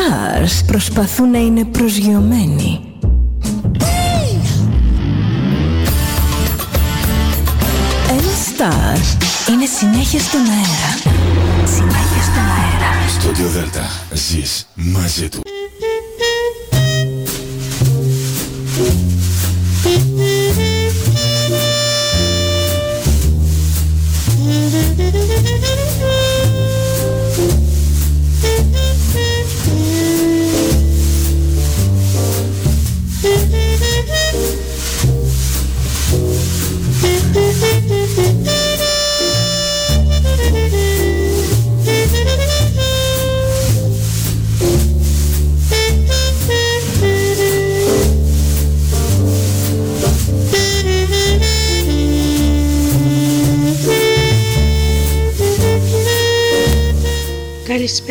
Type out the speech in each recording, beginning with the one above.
stars προσπαθούν να είναι προσγειωμένοι. All Stars είναι συνέχεια στον αέρα. Συνέχεια στον αέρα. Στο Διοδέλτα ζεις μαζί του.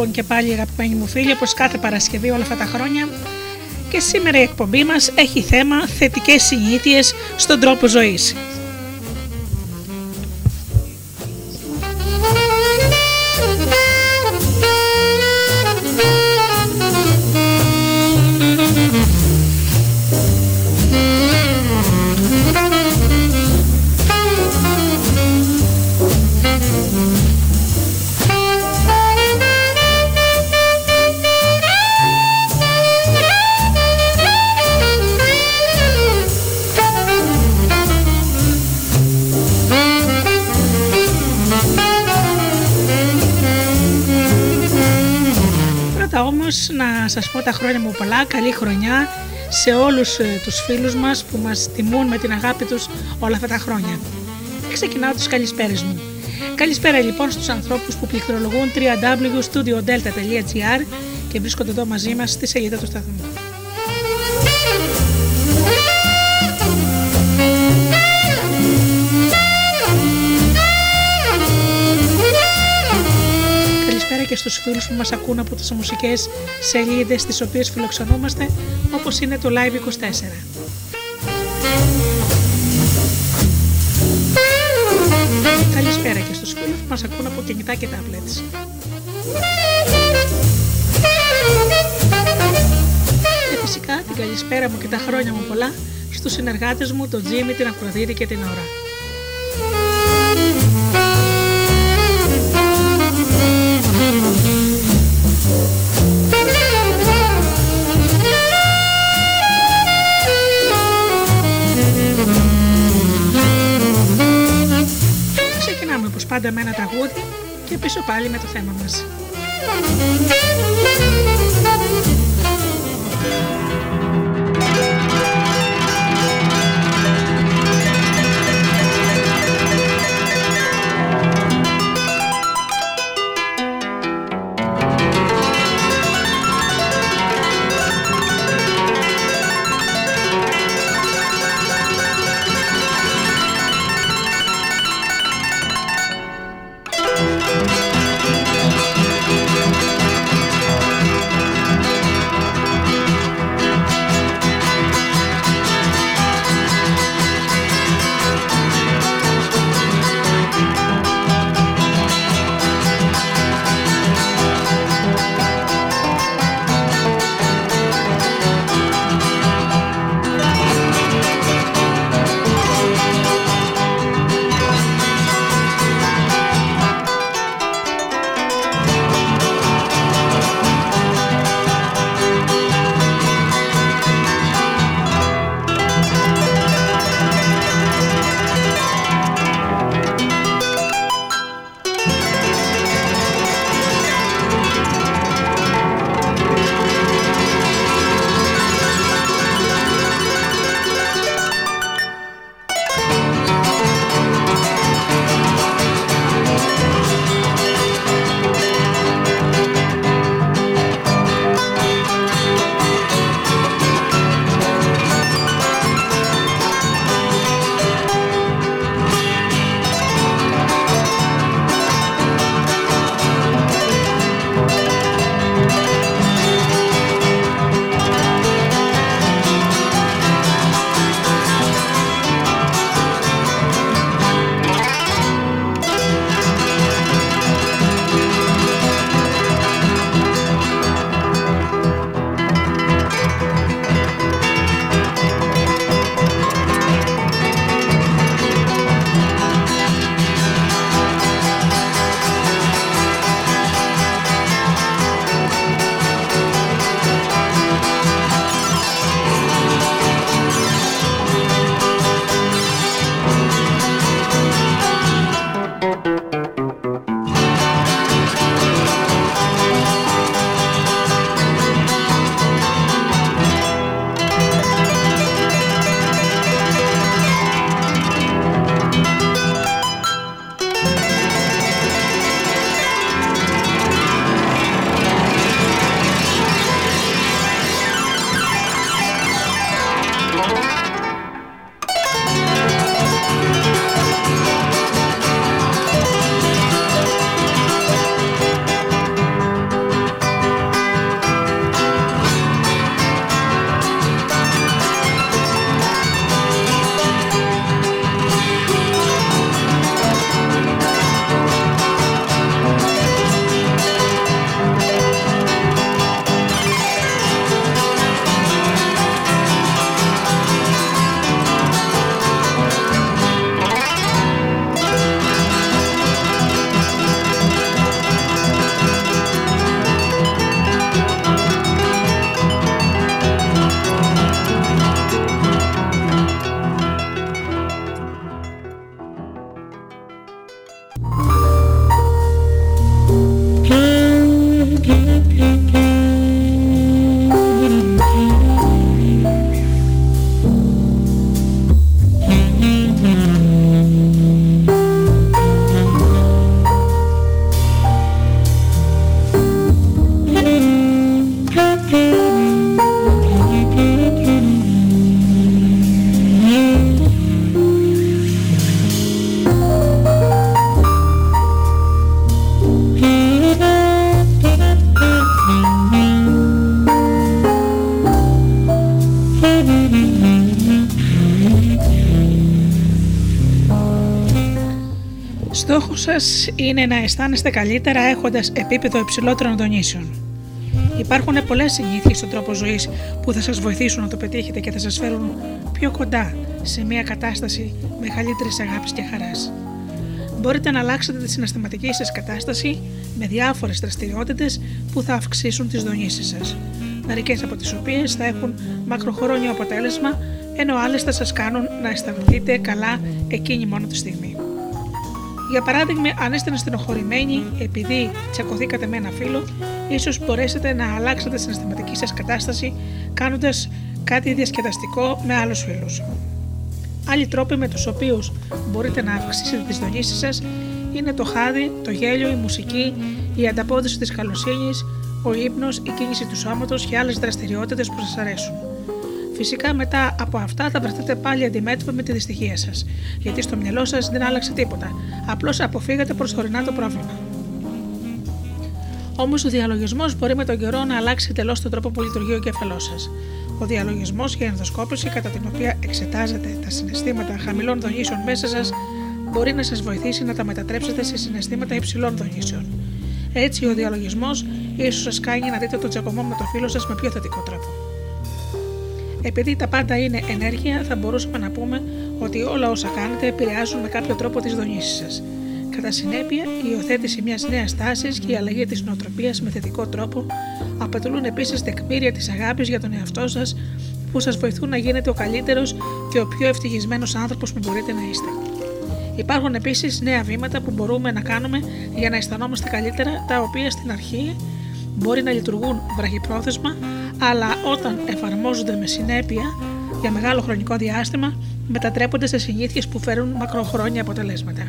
Λοιπόν και πάλι αγαπημένοι μου φίλοι όπως κάθε Παρασκευή όλα αυτά τα χρόνια και σήμερα η εκπομπή μας έχει θέμα θετικές συνήθειες στον τρόπο ζωής. Πολλά, καλή χρονιά σε όλους ε, τους φίλους μας που μας τιμούν με την αγάπη τους όλα αυτά τα χρόνια. Και ξεκινάω τις καλησπέρες μου. Καλησπέρα λοιπόν στους ανθρώπους που πληκτρολογούν www.studiodelta.gr και βρίσκονται εδώ μαζί μας στη σελίδα του σταθμού. Στους φίλους που μας ακούν από τις μουσικές σελίδες τις οποίες φιλοξενούμαστε όπως είναι το Live24. Καλησπέρα και στους φίλους που μας ακούν από κινητά και tablets. Και φυσικά την καλησπέρα μου και τα χρόνια μου πολλά στους συνεργάτες μου, τον Τζίμι, την Αφροδίτη και την Ωρα. Πάντα με ένα τραγούδι και πίσω πάλι με το θέμα μας. Στόχο σα είναι να αισθάνεστε καλύτερα έχοντας επίπεδο υψηλότερων δονήσεων. Υπάρχουν πολλές συνήθειες στον τρόπο ζωής που θα σας βοηθήσουν να το πετύχετε και θα σας φέρουν πιο κοντά σε μια κατάσταση μεγαλύτερη αγάπης και χαράς. Μπορείτε να αλλάξετε τη συναισθηματική σας κατάσταση με διάφορες δραστηριότητες που θα αυξήσουν τις δονήσεις σας. Μερικές από τις οποίες θα έχουν μακροχρόνιο αποτέλεσμα, ενώ άλλες θα σας κάνουν να αισθανθείτε καλά εκείνη μόνο τη στιγμή. Για παράδειγμα, αν είστε στενοχωρημένοι επειδή τσακωθήκατε με ένα φίλο, ίσως μπορέσετε να αλλάξετε τη συναισθηματική σας κατάσταση κάνοντας κάτι διασκεδαστικό με άλλους φίλους. Άλλοι τρόποι με τους οποίους μπορείτε να αυξήσετε τις δονήσει σας είναι το χάδι, το γέλιο, η μουσική, η ανταπόδοση της καλοσύνης, ο ύπνος, η κίνηση του σώματος και άλλες δραστηριότητες που σας αρέσουν. Φυσικά μετά από αυτά θα βρεθείτε πάλι αντιμέτωποι με τη δυστυχία σας, γιατί στο μυαλό σας δεν άλλαξε τίποτα. Απλώς αποφύγατε προσωρινά το πρόβλημα. Όμως ο διαλογισμός μπορεί με τον καιρό να αλλάξει εντελώς τον τρόπο που λειτουργεί ο κεφαλός σας. Ο διαλογισμός για ενδοσκόπηση, κατά την οποία εξετάζετε τα συναισθήματα χαμηλών δονήσεων μέσα σας, μπορεί να σας βοηθήσει να τα μετατρέψετε σε συναισθήματα υψηλών δονήσεων. Έτσι, ο διαλογισμός ίσως σας κάνει να δείτε τον τσακωμό με το φίλο σας με πιο θετικό τρόπο. Επειδή τα πάντα είναι ενέργεια, θα μπορούσαμε να πούμε ότι όλα όσα κάνετε επηρεάζουν με κάποιο τρόπο τις δονήσεις σας. Κατά συνέπεια, η υιοθέτηση μιας νέας τάσης και η αλλαγή της νοοτροπίας με θετικό τρόπο απαιτούν επίσης τεκμήρια της αγάπης για τον εαυτό σας που σας βοηθούν να γίνετε ο καλύτερος και ο πιο ευτυχισμένος άνθρωπος που μπορείτε να είστε. Υπάρχουν επίσης νέα βήματα που μπορούμε να κάνουμε για να αισθανόμαστε καλύτερα, τα οποία στην αρχή μπορεί να λειτουργούν βραχυπρόθεσμα, αλλά όταν εφαρμόζονται με συνέπεια για μεγάλο χρονικό διάστημα, μετατρέπονται σε συνήθειες που φέρουν μακροχρόνια αποτελέσματα.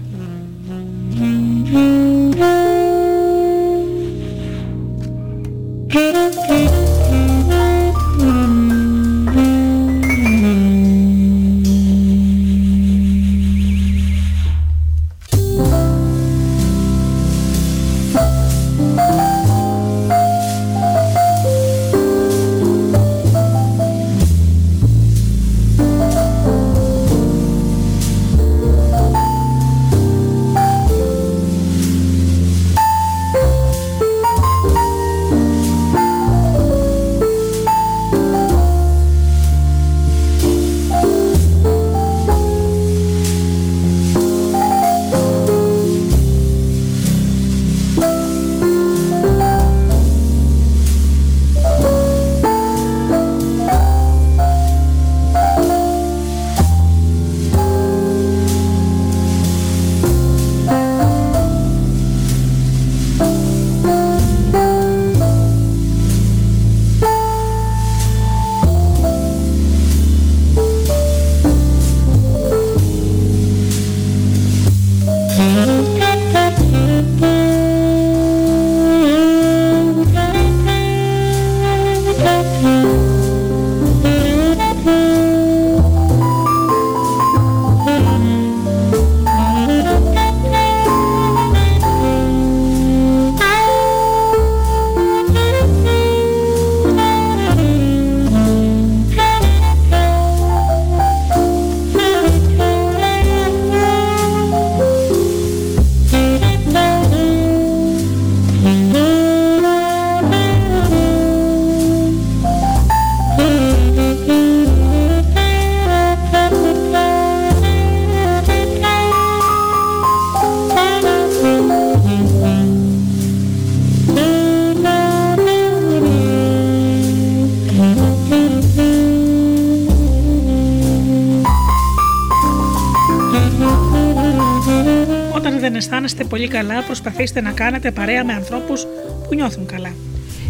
Καλά, προσπαθήστε να κάνετε παρέα με ανθρώπους που νιώθουν καλά.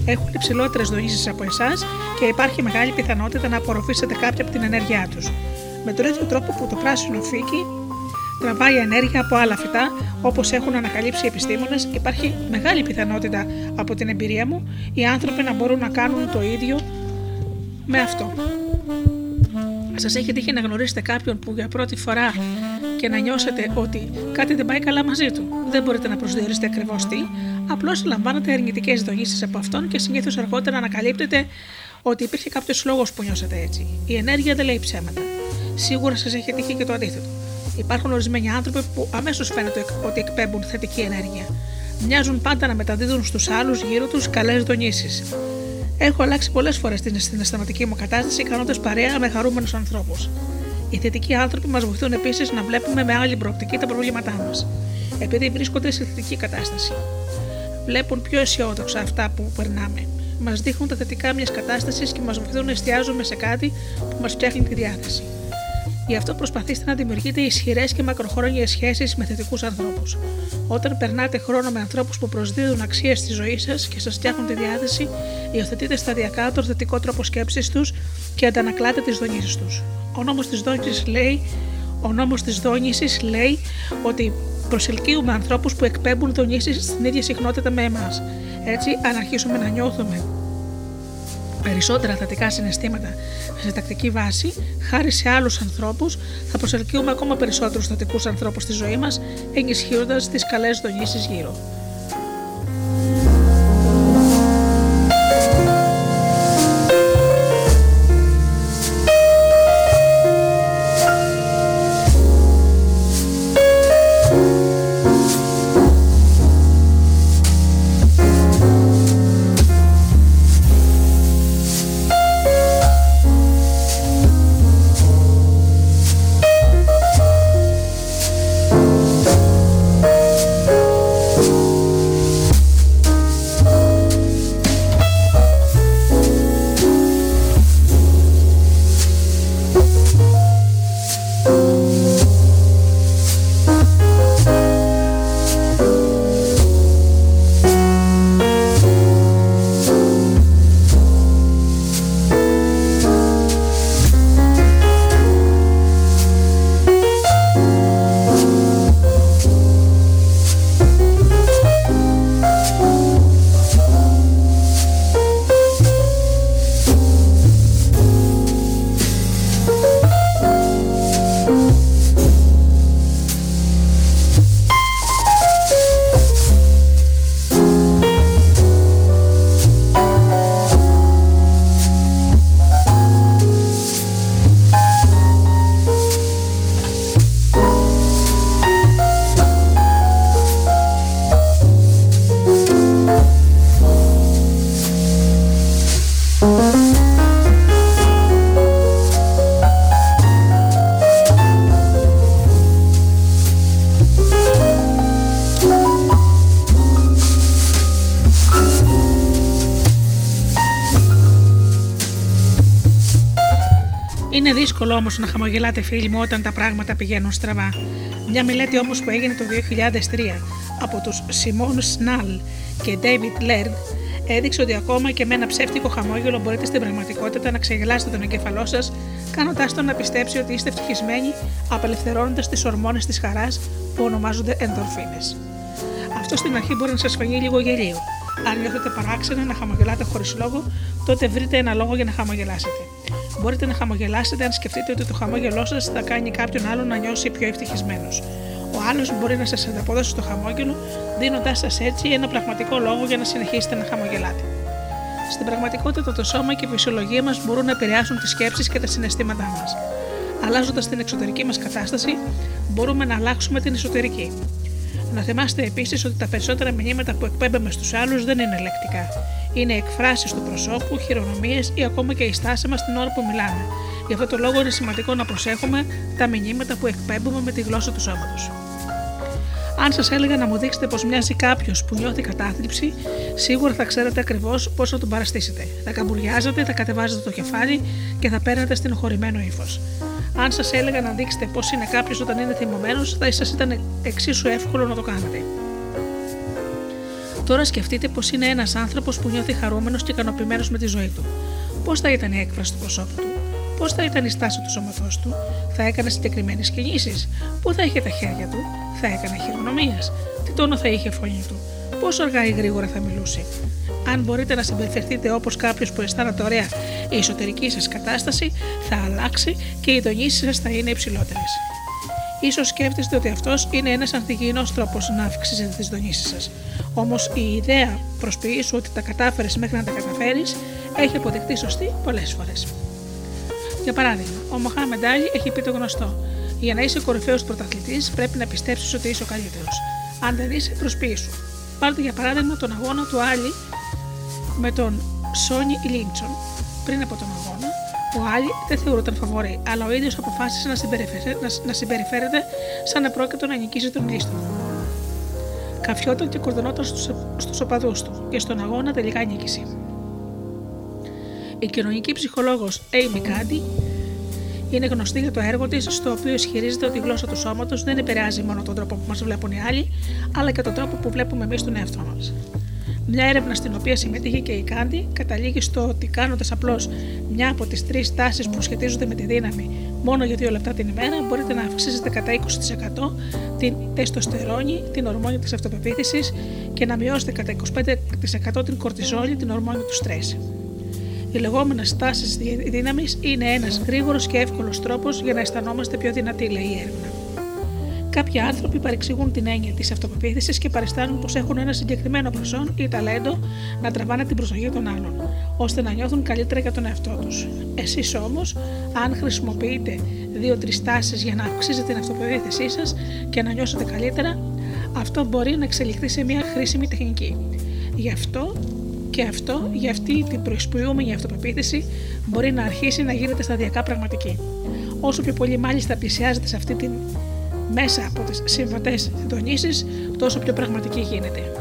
Έχουν υψηλότερες δονήσει από εσάς και υπάρχει μεγάλη πιθανότητα να απορροφήσετε κάποια από την ενέργειά τους. Με τον ίδιο τρόπο που το πράσινο φύκι τραβάει ενέργεια από άλλα φυτά, όπως έχουν ανακαλύψει οι επιστήμονες, υπάρχει μεγάλη πιθανότητα από την εμπειρία μου οι άνθρωποι να μπορούν να κάνουν το ίδιο με αυτό. Σας έχει τύχει να γνωρίσετε κάποιον που για πρώτη φορά και να νιώσετε ότι κάτι δεν πάει καλά μαζί του; Δεν μπορείτε να προσδιορίσετε ακριβώς τι, απλώς λαμβάνετε αρνητικές δογήσει από αυτόν και συνήθως αργότερα ανακαλύπτετε ότι υπήρχε κάποιος λόγος που νιώσατε έτσι. Η ενέργεια δεν λέει ψέματα. Σίγουρα σας έχει τύχει και το αντίθετο. Υπάρχουν ορισμένοι άνθρωποι που αμέσως φαίνεται ότι εκπέμπουν θετική ενέργεια. Μοιάζουν πάντα να μεταδίδουν στους άλλους γύρω τους καλές δονήσεις. Έχω αλλάξει πολλές φορές την αισθηματική μου κατάσταση κάνοντας παρέα με χαρούμενους ανθρώπους. Οι θετικοί άνθρωποι μας βοηθούν επίσης να βλέπουμε με άλλη προοπτική τα προβλήματά μας, επειδή βρίσκονται σε θετική κατάσταση. Βλέπουν πιο αισιόδοξα αυτά που περνάμε. Μας δείχνουν τα θετικά μιας κατάστασης και μας βοηθούν να εστιάζουμε σε κάτι που μας φτιάχνει τη διάθεση. Γι' αυτό προσπαθήστε να δημιουργείτε ισχυρές και μακροχρόνιες σχέσεις με θετικούς ανθρώπους. Όταν περνάτε χρόνο με ανθρώπους που προσδίδουν αξίε στη ζωή σας και σας φτιάχνουν τη διάθεση, υιοθετείτε σταδιακά τον θετικό τρόπο σκέψης τους και αντανακλάτε τις δονήσεις τους. Ο νόμος της δόνησης λέει, ο νόμος της δόνησης λέει ότι προσελκύουμε ανθρώπους που εκπέμπουν δονήσεις στην ίδια συχνότητα με εμάς. Έτσι, αν αρχίσουμε να νιώθουμε περισσότερα θετικά συναισθήματα σε τακτική βάση, χάρη σε άλλους ανθρώπους, θα προσελκύουμε ακόμα περισσότερους θετικούς ανθρώπους στη ζωή μας, ενισχύοντας τις καλές δονήσεις γύρω. Δύσκολο όμως να χαμογελάτε, φίλοι μου, όταν τα πράγματα πηγαίνουν στραβά. Μια μελέτη όμως που έγινε το 2003 από τους Σιμών Σνάλ και David Laird έδειξε ότι ακόμα και με ένα ψεύτικο χαμόγελο μπορείτε στην πραγματικότητα να ξεγελάσετε τον εγκέφαλό σας, κάνοντάς τον να πιστέψει ότι είστε ευτυχισμένοι, απελευθερώνοντας τις ορμόνες της χαράς που ονομάζονται ενδορφίνες. Αυτό στην αρχή μπορεί να σας φανεί λίγο γελίο. Αν νιώθετε παράξενα να χαμογελάτε χωρίς λόγο, τότε βρείτε ένα λόγο για να χαμογελάσετε. Μπορείτε να χαμογελάσετε αν σκεφτείτε ότι το χαμόγελό σας θα κάνει κάποιον άλλο να νιώσει πιο ευτυχισμένος. Ο άλλος μπορεί να σας ανταποδώσει στο χαμόγελο, δίνοντάς σας έτσι ένα πραγματικό λόγο για να συνεχίσετε να χαμογελάτε. Στην πραγματικότητα, το σώμα και η φυσιολογία μας μπορούν να επηρεάσουν τις σκέψεις και τα συναισθήματά μας. Αλλάζοντας την εξωτερική μας κατάσταση, μπορούμε να αλλάξουμε την εσωτερική. Να θυμάστε επίσης ότι τα περισσότερα μηνύματα που εκπέμπουμε στους άλλους δεν είναι λεκτικά είναι εκφράσεις του προσώπου, χειρονομίες ή ακόμα και η στάση μας την ώρα που μιλάμε. Γι' αυτό το λόγο είναι σημαντικό να προσέχουμε τα μηνύματα που εκπέμπουμε με τη γλώσσα του σώματος. Αν σας έλεγα να μου δείξετε πως μοιάζει κάποιος που νιώθει κατάθλιψη, σίγουρα θα ξέρετε ακριβώς πώς θα τον παραστήσετε. Θα καμπουριάζετε, θα κατεβάζετε το κεφάλι και θα παίρνετε στενοχωρημένο ύφος. Αν σας έλεγα να δείξετε πώ είναι κάποιος όταν είναι θυμωμένος, θα σας ήταν εξίσου εύκολο να το κάνετε. Τώρα σκεφτείτε πως είναι ένας άνθρωπος που νιώθει χαρούμενος και ικανοποιημένος με τη ζωή του. Πώς θα ήταν η έκφραση του προσώπου του, πώς θα ήταν η στάση του σώματός του, θα έκανε συγκεκριμένες κινήσεις, πού θα είχε τα χέρια του, θα έκανε χειρονομίε, τι τόνο θα είχε φωνή του, πόσο αργά ή γρήγορα θα μιλούσε; Αν μπορείτε να συμπεριφερθείτε όπως κάποιος που αισθάνεται ωραία, η εσωτερική σας κατάσταση θα αλλάξει και οι δονήσει σας θα είναι υψηλότερες. Ίσως σκέφτεστε ότι αυτός είναι ένας ανθυγιεινός τρόπος να αυξήσετε τις δονήσεις σας. Όμως η ιδέα προσποιήσου ότι τα κατάφερες μέχρι να τα καταφέρεις έχει αποδειχτεί σωστή πολλές φορές. Για παράδειγμα, ο Μοχάμεντ Άλι έχει πει το γνωστό: Για να είσαι κορυφαίος πρωταθλητής, πρέπει να πιστέψεις ότι είσαι ο καλύτερος. Αν δεν είσαι, προσπίσου. Πάρτε για παράδειγμα τον αγώνα του Άλλη με τον Σόνι Λίντσον. Πριν από τον αγώνα, ο Άλλη δεν θεωρούταν φαβορή, αλλά ο ίδιος αποφάσισε να, να, να συμπεριφέρεται σαν να πρόκειται να νικήσει τον Λίστον. Καφιόταν και κορδονόταν στους οπαδούς του και στον αγώνα τελικά νίκησε. Η κοινωνική ψυχολόγος Amy Cuddy είναι γνωστή για το έργο της, στο οποίο ισχυρίζεται ότι η γλώσσα του σώματος δεν επηρεάζει μόνο τον τρόπο που μας βλέπουν οι άλλοι, αλλά και τον τρόπο που βλέπουμε εμείς τον εαυτό μας. Μια έρευνα στην οποία συμμετείχε και η Κάντι καταλήγει στο ότι κάνοντας απλώς μια από τις τρεις τάσεις που σχετίζονται με τη δύναμη μόνο για δύο λεπτά την ημέρα, μπορείτε να αυξήσετε κατά 20% την τεστοστερόνη, την ορμόνη της αυτοπεποίθησης και να μειώσετε κατά 25% την κορτιζόλη, την ορμόνη του στρες. Οι λεγόμενες τάσεις δύναμης είναι ένας γρήγορος και εύκολος τρόπος για να αισθανόμαστε πιο δυνατοί, λέει η έρευνα. Κάποιοι άνθρωποι παρεξηγούν την έννοια της αυτοπεποίθησης και παριστάνουν πως έχουν ένα συγκεκριμένο προσόν ή ταλέντο να τραβάνε την προσοχή των άλλων, ώστε να νιώθουν καλύτερα για τον εαυτό τους. Εσείς όμως, αν χρησιμοποιείτε δύο-τρεις τάσεις για να αυξήσετε την αυτοπεποίθησή σας και να νιώσετε καλύτερα, αυτό μπορεί να εξελιχθεί σε μια χρήσιμη τεχνική. Γι' αυτό και αυτό για αυτή την προεισποιούμενη αυτοπεποίθηση μπορεί να αρχίσει να γίνεται σταδιακά πραγματική. Όσο πιο πολύ μάλιστα πλησιάζεται σε αυτή την μέσα από τις συμβατές συντονίσεις, τόσο πιο πραγματική γίνεται.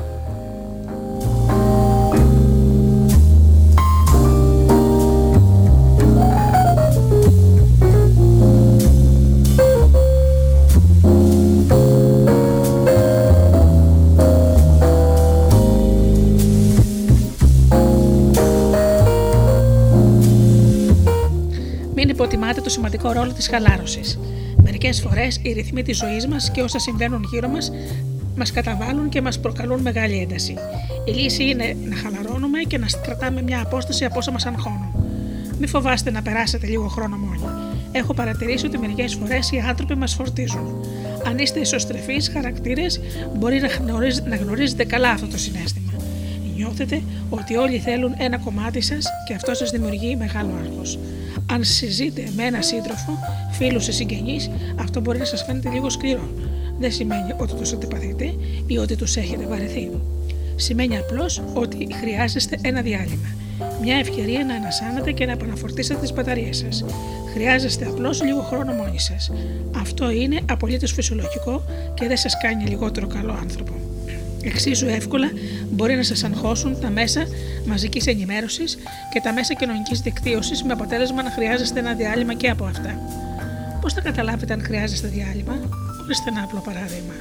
υποτιμάται το σημαντικό ρόλο της χαλάρωσης. Μερικές φορές οι ρυθμοί της ζωής μας και όσα συμβαίνουν γύρω μας μας καταβάλουν και μας προκαλούν μεγάλη ένταση. Η λύση είναι να χαλαρώνουμε και να κρατάμε μια απόσταση από όσα μας αγχώνουν. Μην φοβάστε να περάσετε λίγο χρόνο μόνοι. Έχω παρατηρήσει ότι μερικές φορές οι άνθρωποι μας φορτίζουν. Αν είστε ισοστρεφείς χαρακτήρες, μπορεί να γνωρίζετε καλά αυτό το συνέστημα. Νιώθετε ότι όλοι θέλουν ένα κομμάτι σας και αυτό σας δημιουργεί μεγάλο άγχος. Αν συζείτε με έναν σύντροφο, φίλου ή συγγενείς, αυτό μπορεί να σας φαίνεται λίγο σκληρό. Δεν σημαίνει ότι τους αντιπαθείτε ή ότι τους έχετε βαρεθεί. Σημαίνει απλώς ότι χρειάζεστε ένα διάλειμμα. Μια ευκαιρία να ανασάνετε και να επαναφορτίσετε τις μπαταρίες σας. Χρειάζεστε απλώς λίγο χρόνο μόνοι σας. Αυτό είναι απολύτως φυσιολογικό και δεν σας κάνει λιγότερο καλό άνθρωπο. Εξίσου εύκολα μπορεί να σας αγχώσουν τα μέσα μαζικής ενημέρωσης και τα μέσα κοινωνικής δικτύωσης με αποτέλεσμα να χρειάζεστε ένα διάλειμμα και από αυτά. Πώς θα καταλάβετε αν χρειάζεστε διάλειμμα, Ορίστε ένα απλό παράδειγμα.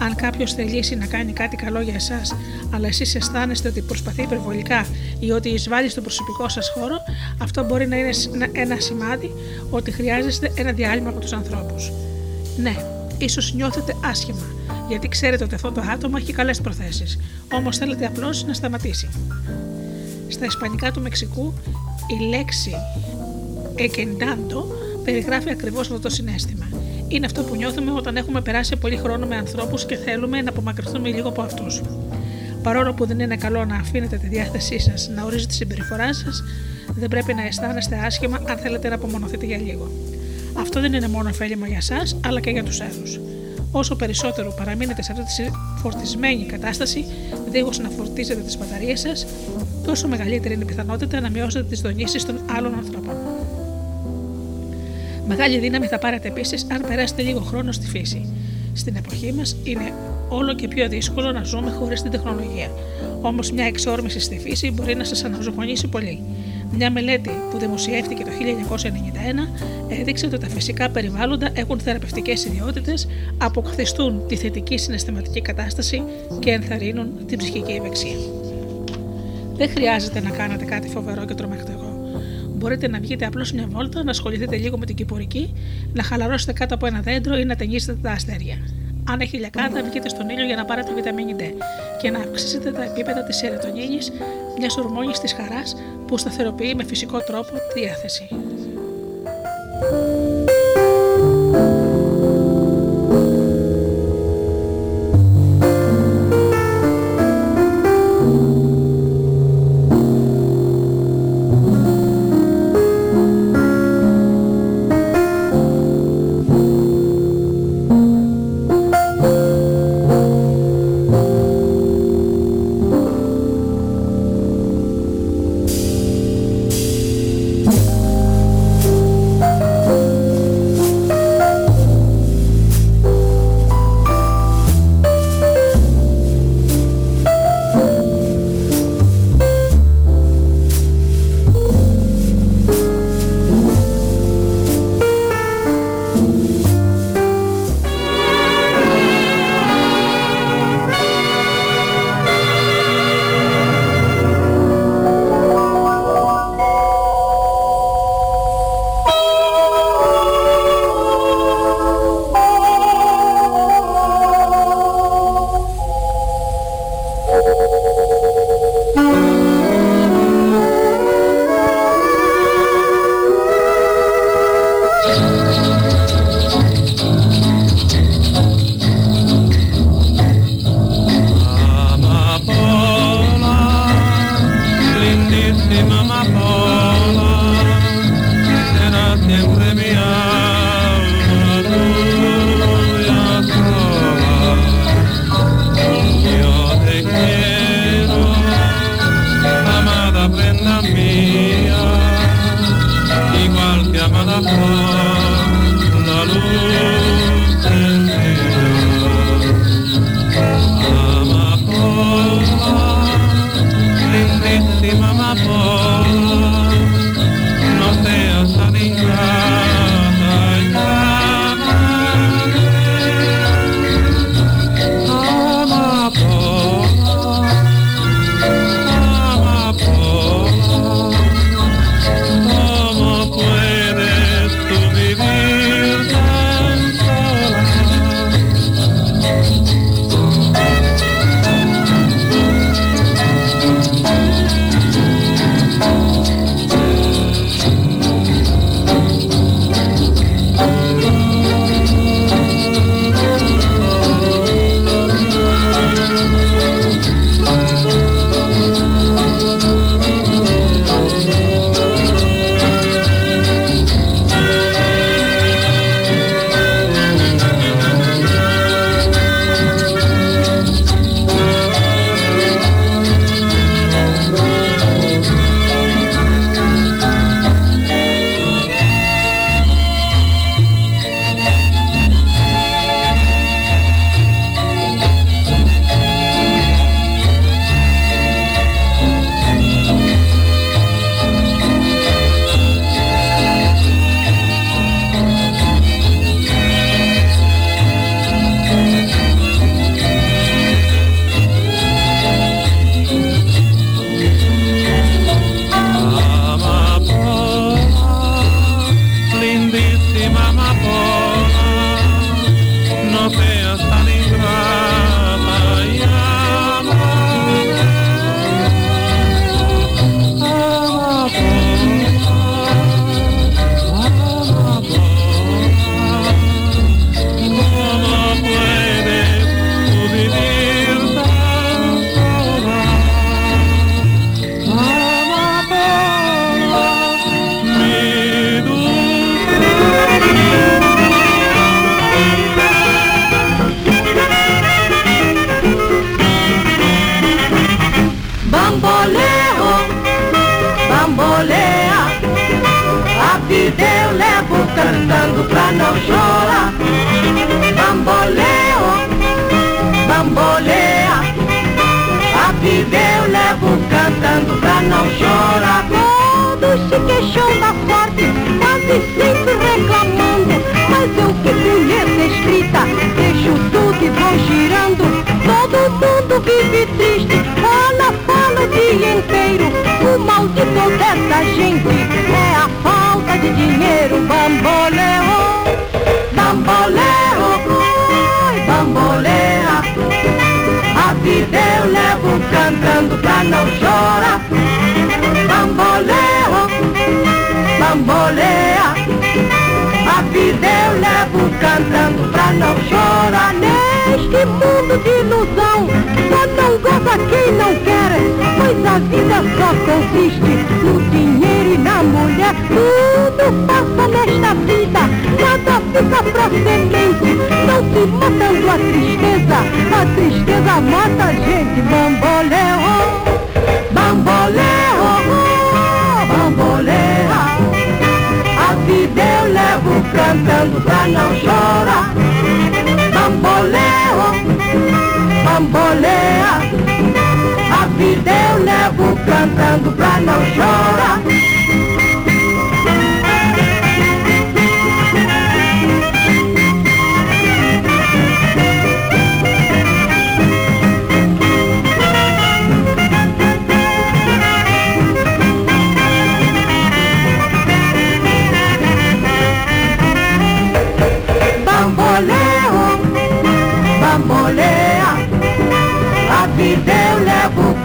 Αν κάποιος θελήσει να κάνει κάτι καλό για εσάς, αλλά εσείς αισθάνεστε ότι προσπαθεί υπερβολικά ή ότι εισβάλλει στον προσωπικό σας χώρο, αυτό μπορεί να είναι ένα σημάδι ότι χρειάζεστε ένα διάλειμμα από τους ανθρώπους. Ναι, ίσως νιώθετε άσχημα, γιατί ξέρετε ότι αυτό το άτομο έχει καλές προθέσεις, όμως θέλετε απλώς να σταματήσει. Στα Ισπανικά του Μεξικού, η λέξη εκεντάντο περιγράφει ακριβώς αυτό το συνέστημα. Είναι αυτό που νιώθουμε όταν έχουμε περάσει πολύ χρόνο με ανθρώπους και θέλουμε να απομακρυνθούμε λίγο από αυτούς. Παρόλο που δεν είναι καλό να αφήνετε τη διάθεσή σας να ορίζει τη συμπεριφορά σας, δεν πρέπει να αισθάνεστε άσχημα αν θέλετε να απομονωθείτε για λίγο. Αυτό δεν είναι μόνο ωφέλιμο για εσάς, αλλά και για τους άλλου. Όσο περισσότερο παραμείνετε σε αυτή τη φορτισμένη κατάσταση, δίχω να φορτίζετε τις μπαταρίες σας, τόσο μεγαλύτερη είναι η πιθανότητα να μειώσετε τις δονήσεις των άλλων ανθρώπων. Μεγάλη δύναμη θα πάρετε επίσης αν περάσετε λίγο χρόνο στη φύση. Στην εποχή μας είναι όλο και πιο δύσκολο να ζούμε χωρίς την τεχνολογία. Όμως, μια εξόρμηση στη φύση μπορεί να σας αναζωογονήσει πολύ. Μια μελέτη που δημοσιεύτηκε το 1991 έδειξε ότι τα φυσικά περιβάλλοντα έχουν θεραπευτικές ιδιότητες, αποκαθιστούν τη θετική συναισθηματική κατάσταση και ενθαρρύνουν την ψυχική ευεξία. Δεν χρειάζεται να κάνετε κάτι φοβερό και τρομακτικό. Μπορείτε να βγείτε απλώς μια βόλτα, να ασχοληθείτε λίγο με την κυπουρική, να χαλαρώσετε κάτω από ένα δέντρο ή να ταινίσετε τα αστέρια. Αν έχει λιακάδα, βγείτε στον ήλιο για να πάρετε βιταμίνη D και να αυξήσετε τα επίπεδα της σερωτονίνης, μιας ορμόνης της χαράς που σταθεροποιεί με φυσικό τρόπο τη διάθεση. pandeiro, bamboleo, bamboleo, cui, bambolea. A vida eu levo cantando pra não chorar. Bamboleo, bambolea. A vida eu levo cantando pra não chorar. Neste mundo de ilusão, só não goza quem não quer, pois a vida só consiste no dinheiro da mulher. Tudo passa nesta vida, nada fica pra semente. Não se matando a tristeza, a tristeza mata a gente. Bamboleo, bamboleo, bamboleo. A vida eu levo cantando pra não chorar. Bamboleo, bambolea. A vida eu levo cantando pra não chorar.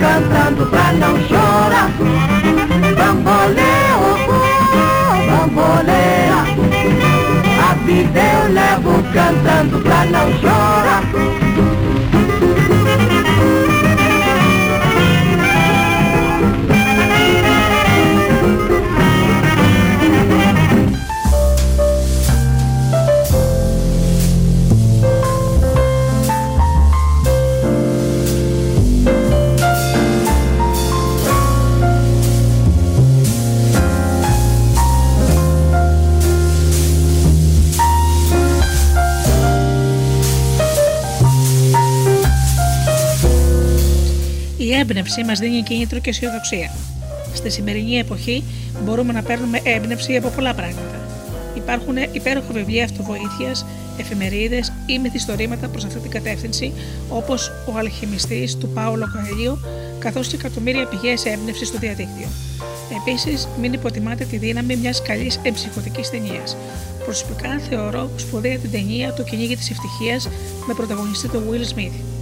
Cantando pra não chorar. Bambolê, oh, bambolê. A vida eu levo cantando pra não chorar. Έμπνευση μας δίνει κίνητρο και αισιοδοξία. Στη σημερινή εποχή μπορούμε να παίρνουμε έμπνευση από πολλά πράγματα. Υπάρχουν υπέροχα βιβλία αυτοβοήθειας, εφημερίδες ή μυθιστορήματα προς αυτή την κατεύθυνση, όπως Ο Αλχημιστής του Πάολο Καέλιο, καθώς και εκατομμύρια πηγές έμπνευση στο διαδίκτυο. Επίσης, μην υποτιμάτε τη δύναμη μιας καλής εμψυχωτικής ταινίας. Προσωπικά θεωρώ σπουδαία την ταινία Το κυνήγι της ευτυχίας με πρωταγωνιστή τον Will Smith.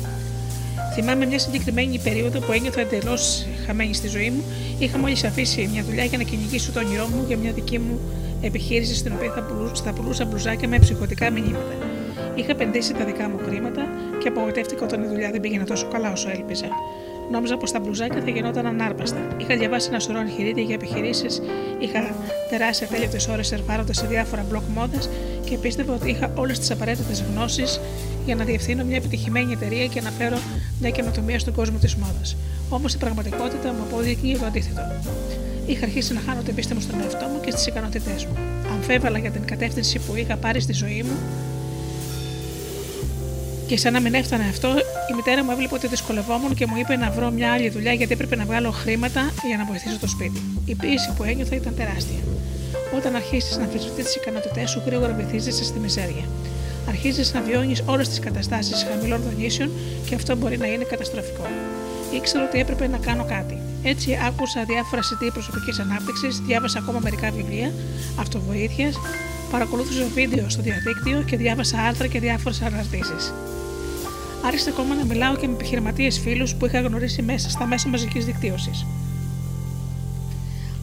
Θυμάμαι μια συγκεκριμένη περίοδο που ένιωθα εντελώς χαμένη στη ζωή μου. Είχα μόλις αφήσει μια δουλειά για να κυνηγήσω το όνειρό μου για μια δική μου επιχείρηση στην οποία θα, πουλούσα, θα πουλούσα μπλουζάκια με ψυχοτικά μηνύματα. Είχα επενδύσει τα δικά μου χρήματα και απογοητεύτηκα όταν η δουλειά δεν πήγαινε τόσο καλά όσο έλπιζα. Νόμιζα πως τα μπλουζάκια θα γινόταν ανάρπαστα. Είχα διαβάσει ένα σωρό εγχειρίδια για επιχειρήσεις, είχα περάσει ατέλειωτες ώρες σερβάροντας σε διάφορα μπλοκ μόδας και πίστευα ότι είχα όλες τις απαραίτητες γνώσεις για να διευθύνω μια επιτυχημένη εταιρεία και να φέρω μια καινοτομία στον κόσμο της μόδας. Όμως η πραγματικότητα μου απόδεικνύει το αντίθετο. Είχα αρχίσει να χάνω την πίστη μου στον εαυτό μου και στις ικανότητές μου. Αμφέβαλα για την κατεύθυνση που είχα πάρει στη ζωή μου και σαν να μην έφτανε αυτό, η μητέρα μου έβλεπε ότι δυσκολευόμουν και μου είπε να βρω μια άλλη δουλειά γιατί έπρεπε να βγάλω χρήματα για να βοηθήσω το σπίτι. Η πίεση που ένιωθα ήταν τεράστια. Όταν αρχίσεις να αμφισβητεί τις ικανότητές σου, γρήγορα βυθίζεσαι στη μιζέρια αρχίζεις να βιώνεις όλες τις καταστάσεις χαμηλών δονήσεων και αυτό μπορεί να είναι καταστροφικό. Ήξερα ότι έπρεπε να κάνω κάτι. Έτσι άκουσα διάφορα CD προσωπικής ανάπτυξης, διάβασα ακόμα μερικά βιβλία αυτοβοήθεια, παρακολούθησα βίντεο στο διαδίκτυο και διάβασα άρθρα και διάφορες αναρτήσεις. Άρχισα ακόμα να μιλάω και με επιχειρηματίες φίλους που είχα γνωρίσει μέσα στα μέσα μαζικής δικτύωσης.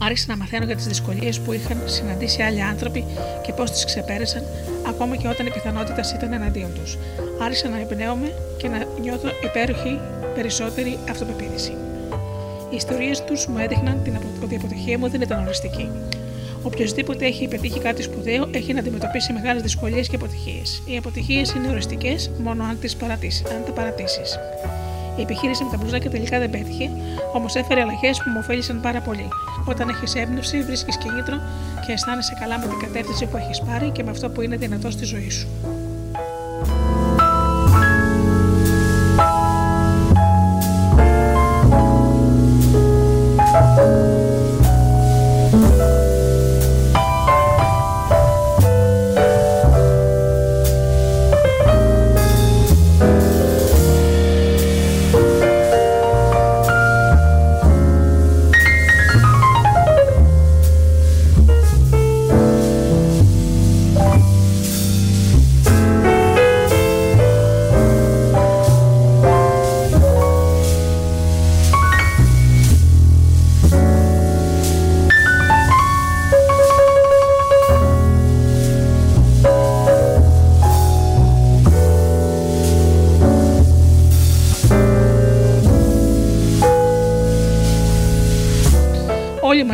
Άρχισα να μαθαίνω για τις δυσκολίες που είχαν συναντήσει άλλοι άνθρωποι και πώς τις ξεπέρασαν, ακόμα και όταν η πιθανότητας ήταν εναντίον τους. Άρχισα να εμπνέομαι και να νιώθω υπέροχη περισσότερη αυτοπεποίθηση. Οι ιστορίες τους μου έδειχναν ότι η αποτυχία μου δεν ήταν οριστική. Οποιοδήποτε έχει πετύχει κάτι σπουδαίο έχει να αντιμετωπίσει μεγάλες δυσκολίες και αποτυχίες. Οι αποτυχίες είναι οριστικές μόνο αν, τις αν τα παρατήσεις. Η επιχείρηση με τα μπλουζάκια τελικά δεν πέτυχε, όμως έφερε αλλαγές που μου ωφέλησαν πάρα πολύ. Όταν έχεις έμπνευση, βρίσκεις κίνητρο και αισθάνεσαι καλά με την κατεύθυνση που έχεις πάρει και με αυτό που είναι δυνατό στη ζωή σου.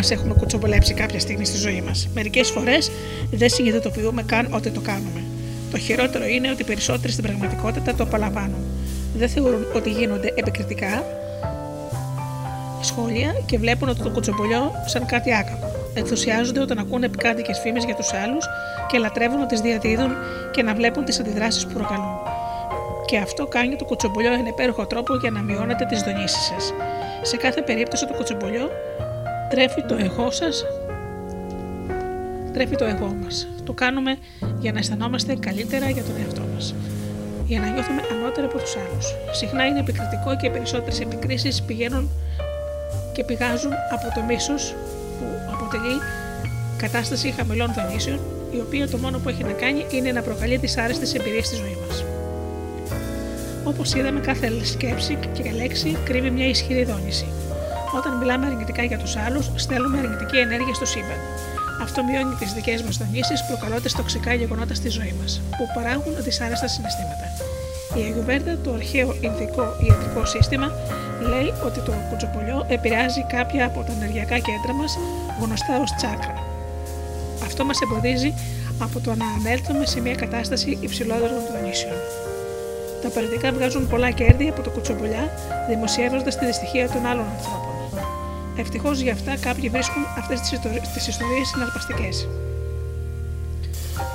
Έχουμε κουτσομπολέψει κάποια στιγμή στη ζωή μας. Μερικές φορές δεν συνειδητοποιούμε καν ότι το κάνουμε. Το χειρότερο είναι ότι οι περισσότεροι στην πραγματικότητα το απολαμβάνουν. Δεν θεωρούν ότι γίνονται επικριτικά σχόλια και βλέπουν ότι το κουτσομπολιό σαν κάτι άκακο. Ενθουσιάζονται όταν ακούνε επικάντικες φήμες για τους άλλους και λατρεύουν ότι τις διαδίδουν και να βλέπουν τις αντιδράσεις που προκαλούν. Και αυτό κάνει το κουτσομπολιό ένα υπέροχο τρόπο για να μειώνετε τις δονήσεις σας. Σε κάθε περίπτωση το κουτσομπολιό τρέφει το εγώ σας, τρέφει το εγώ μας. Το κάνουμε για να αισθανόμαστε καλύτερα για τον εαυτό μας. Για να νιώθουμε ανώτερα από τους άλλους. Συχνά είναι επικριτικό και οι περισσότερες επικρίσεις πηγαίνουν και πηγάζουν από το μίσος που αποτελεί κατάσταση χαμηλών δονήσεων, η οποία το μόνο που έχει να κάνει είναι να προκαλεί δυσάρεστες εμπειρίες στη ζωή μας. Όπως είδαμε, κάθε σκέψη και λέξη κρύβει μια ισχυρή δόνηση. Όταν μιλάμε αρνητικά για τους άλλους, στέλνουμε αρνητική ενέργεια στο σύμπαν. Αυτό μειώνει τις δικές μας δονήσει, προκαλώντας τοξικά γεγονότα στη ζωή μας, που παράγουν δυσάρεστα συναισθήματα. Η Αγιουβέρτα, το αρχαίο Ινδικό ιατρικό σύστημα, λέει ότι το κουτσοπολιό επηρεάζει κάποια από τα ενεργειακά κέντρα μας, γνωστά ως τσάκρα. Αυτό μας εμποδίζει από το να ανέλθουμε σε μια κατάσταση υψηλότερων δονήσεων. Τα περιοδικά βγάζουν πολλά κέρδη από το κουτσομπολιά, δημοσιεύοντας τη δυστυχία των άλλων ανθρώπων. Ευτυχώς για αυτά κάποιοι βρίσκουν αυτές τις ιστορίες συναρπαστικές.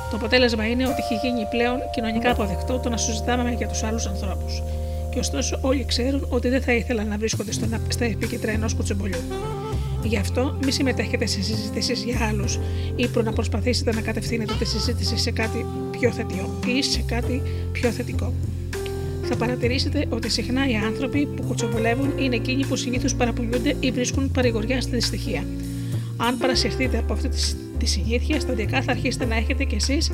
Το αποτέλεσμα είναι ότι έχει γίνει πλέον κοινωνικά αποδεκτό το να συζητάμε για τους άλλους ανθρώπους. Και ωστόσο όλοι ξέρουν ότι δεν θα ήθελαν να βρίσκονται στα επίκεντρα ενός κουτσομπολιού. Γι' αυτό μη συμμετέχετε σε συζητήσεις για άλλους ή προ να προσπαθήσετε να κατευθύνετε τη συζήτηση σε κάτι πιο θετικό ή σε κάτι πιο θετικό θα παρατηρήσετε ότι συχνά οι άνθρωποι που κουτσοβολεύουν είναι εκείνοι που συνήθως παραπονιούνται ή βρίσκουν παρηγοριά στη δυστυχία. Αν παρασυρθείτε από αυτή της συνήθεια, σταδιακά θα αρχίσετε να έχετε κι εσείς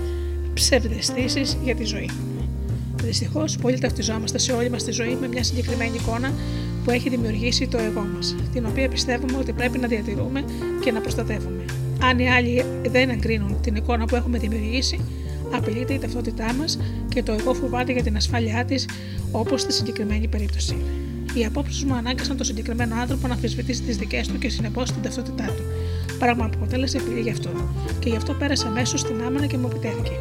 ψευδεστήσεις για τη ζωή. Δυστυχώς, πολλοί ταυτιζόμαστε σε όλη μας τη ζωή με μια συγκεκριμένη εικόνα που έχει δημιουργήσει το εγώ μας, την οποία πιστεύουμε ότι πρέπει να διατηρούμε και να προστατεύουμε. Αν οι άλλοι δεν εγκρίνουν την εικόνα που έχουμε δημιουργήσει, απειλείται η ταυτότητά μας και το εγώ φοβάται για την ασφάλειά της, όπως στη συγκεκριμένη περίπτωση. Οι απόψεις μου ανάγκασαν τον συγκεκριμένο άνθρωπο να αμφισβητήσει τις δικές του και συνεπώς την ταυτότητά του. Πράγμα που αποτέλεσε απειλή γι' αυτό. Και γι' αυτό πέρασε αμέσως στην άμενα και μου επιτέθηκε.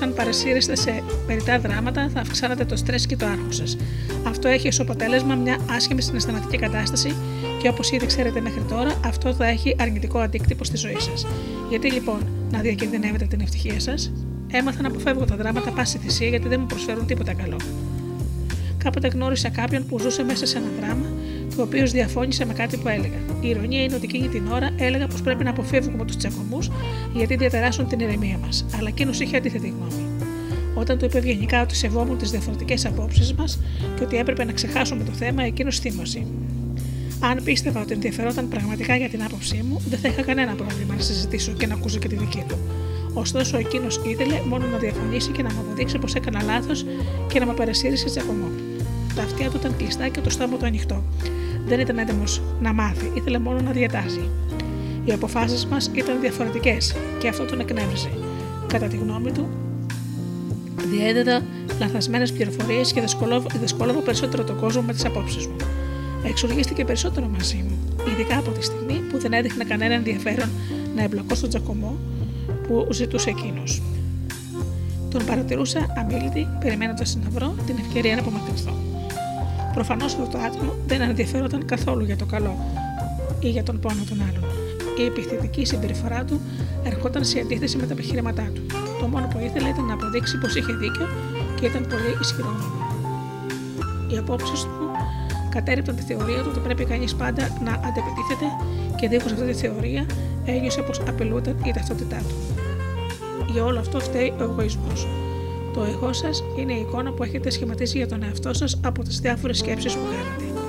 Αν παρασύρεστε σε περιτά δράματα, θα αυξάνετε το στρες και το άγχος σας. Αυτό έχει ως αποτέλεσμα μια άσχημη συναισθηματική κατάσταση και όπως ήδη ξέρετε μέχρι τώρα, αυτό θα έχει αρνητικό αντίκτυπο στη ζωή σας. Γιατί λοιπόν να διακινδυνεύετε την ευτυχία σας, έμαθα να αποφεύγω τα δράματα πάση θυσία γιατί δεν μου προσφέρουν τίποτα καλό. Κάποτε γνώρισα κάποιον που ζούσε μέσα σε ένα δράμα ο οποίος διαφώνησε με κάτι που έλεγα. Η ηρωνία είναι ότι εκείνη την ώρα έλεγα πως πρέπει να αποφεύγουμε τους τσακωμούς γιατί διαταράσσουν την ηρεμία μας, αλλά εκείνος είχε αντίθετη γνώμη. Όταν του είπε ευγενικά ότι σεβόμουν τις διαφορετικές απόψεις μας και ότι έπρεπε να ξεχάσουμε το θέμα, εκείνος θύμωσε. Αν πίστευα ότι ενδιαφερόταν πραγματικά για την άποψή μου, δεν θα είχα κανένα πρόβλημα να συζητήσω και να ακούσω και τη δική του. Ωστόσο, εκείνος ήθελε μόνο να διαφωνήσει και να μου αποδείξει πως έκανα λάθος και να με παρασύρισε τσακωμό. Τα αυτιά του ήταν κλειστά και το στόμα του ανοιχτό. Δεν ήταν έτοιμος να μάθει, ήθελε μόνο να διατάζει. Οι αποφάσεις μας ήταν διαφορετικές και αυτό τον εκνεύριζε. Κατά τη γνώμη του, διέδετα λαθασμένε πληροφορίες και δυσκολεύω περισσότερο τον κόσμο με τις απόψεις μου. Εξοργίστηκε περισσότερο μαζί μου, ειδικά από τη στιγμή που δεν έδειχνε κανένα ενδιαφέρον να εμπλακώ στον τζακωμό που ζητούσε εκείνος. Τον παρατηρούσα αμήλυτη, περιμένοντας να βρω την ευκαιρία να απομακρυνθώ. Προφανώς αυτό το άτομο δεν ενδιαφέρονταν καθόλου για το καλό ή για τον πόνο των άλλων. Η επιθετική συμπεριφορά του ερχόταν σε αντίθεση με τα επιχειρήματά του. Το μόνο που ήθελε ήταν να αποδείξει πως είχε δίκιο και ήταν πολύ ισχυρός. Οι απόψεις του κατέριπταν τη θεωρία του ότι πρέπει κανείς πάντα να αντεπιτίθεται και δίχως αυτή τη θεωρία ένιωσε πως απειλούταν η ταυτότητά του. Για όλο αυτό φταίει ο εγωισμός. Το εγώ σας είναι η εικόνα που έχετε σχηματίσει για τον εαυτό σας από τις διάφορες σκέψεις που κάνετε.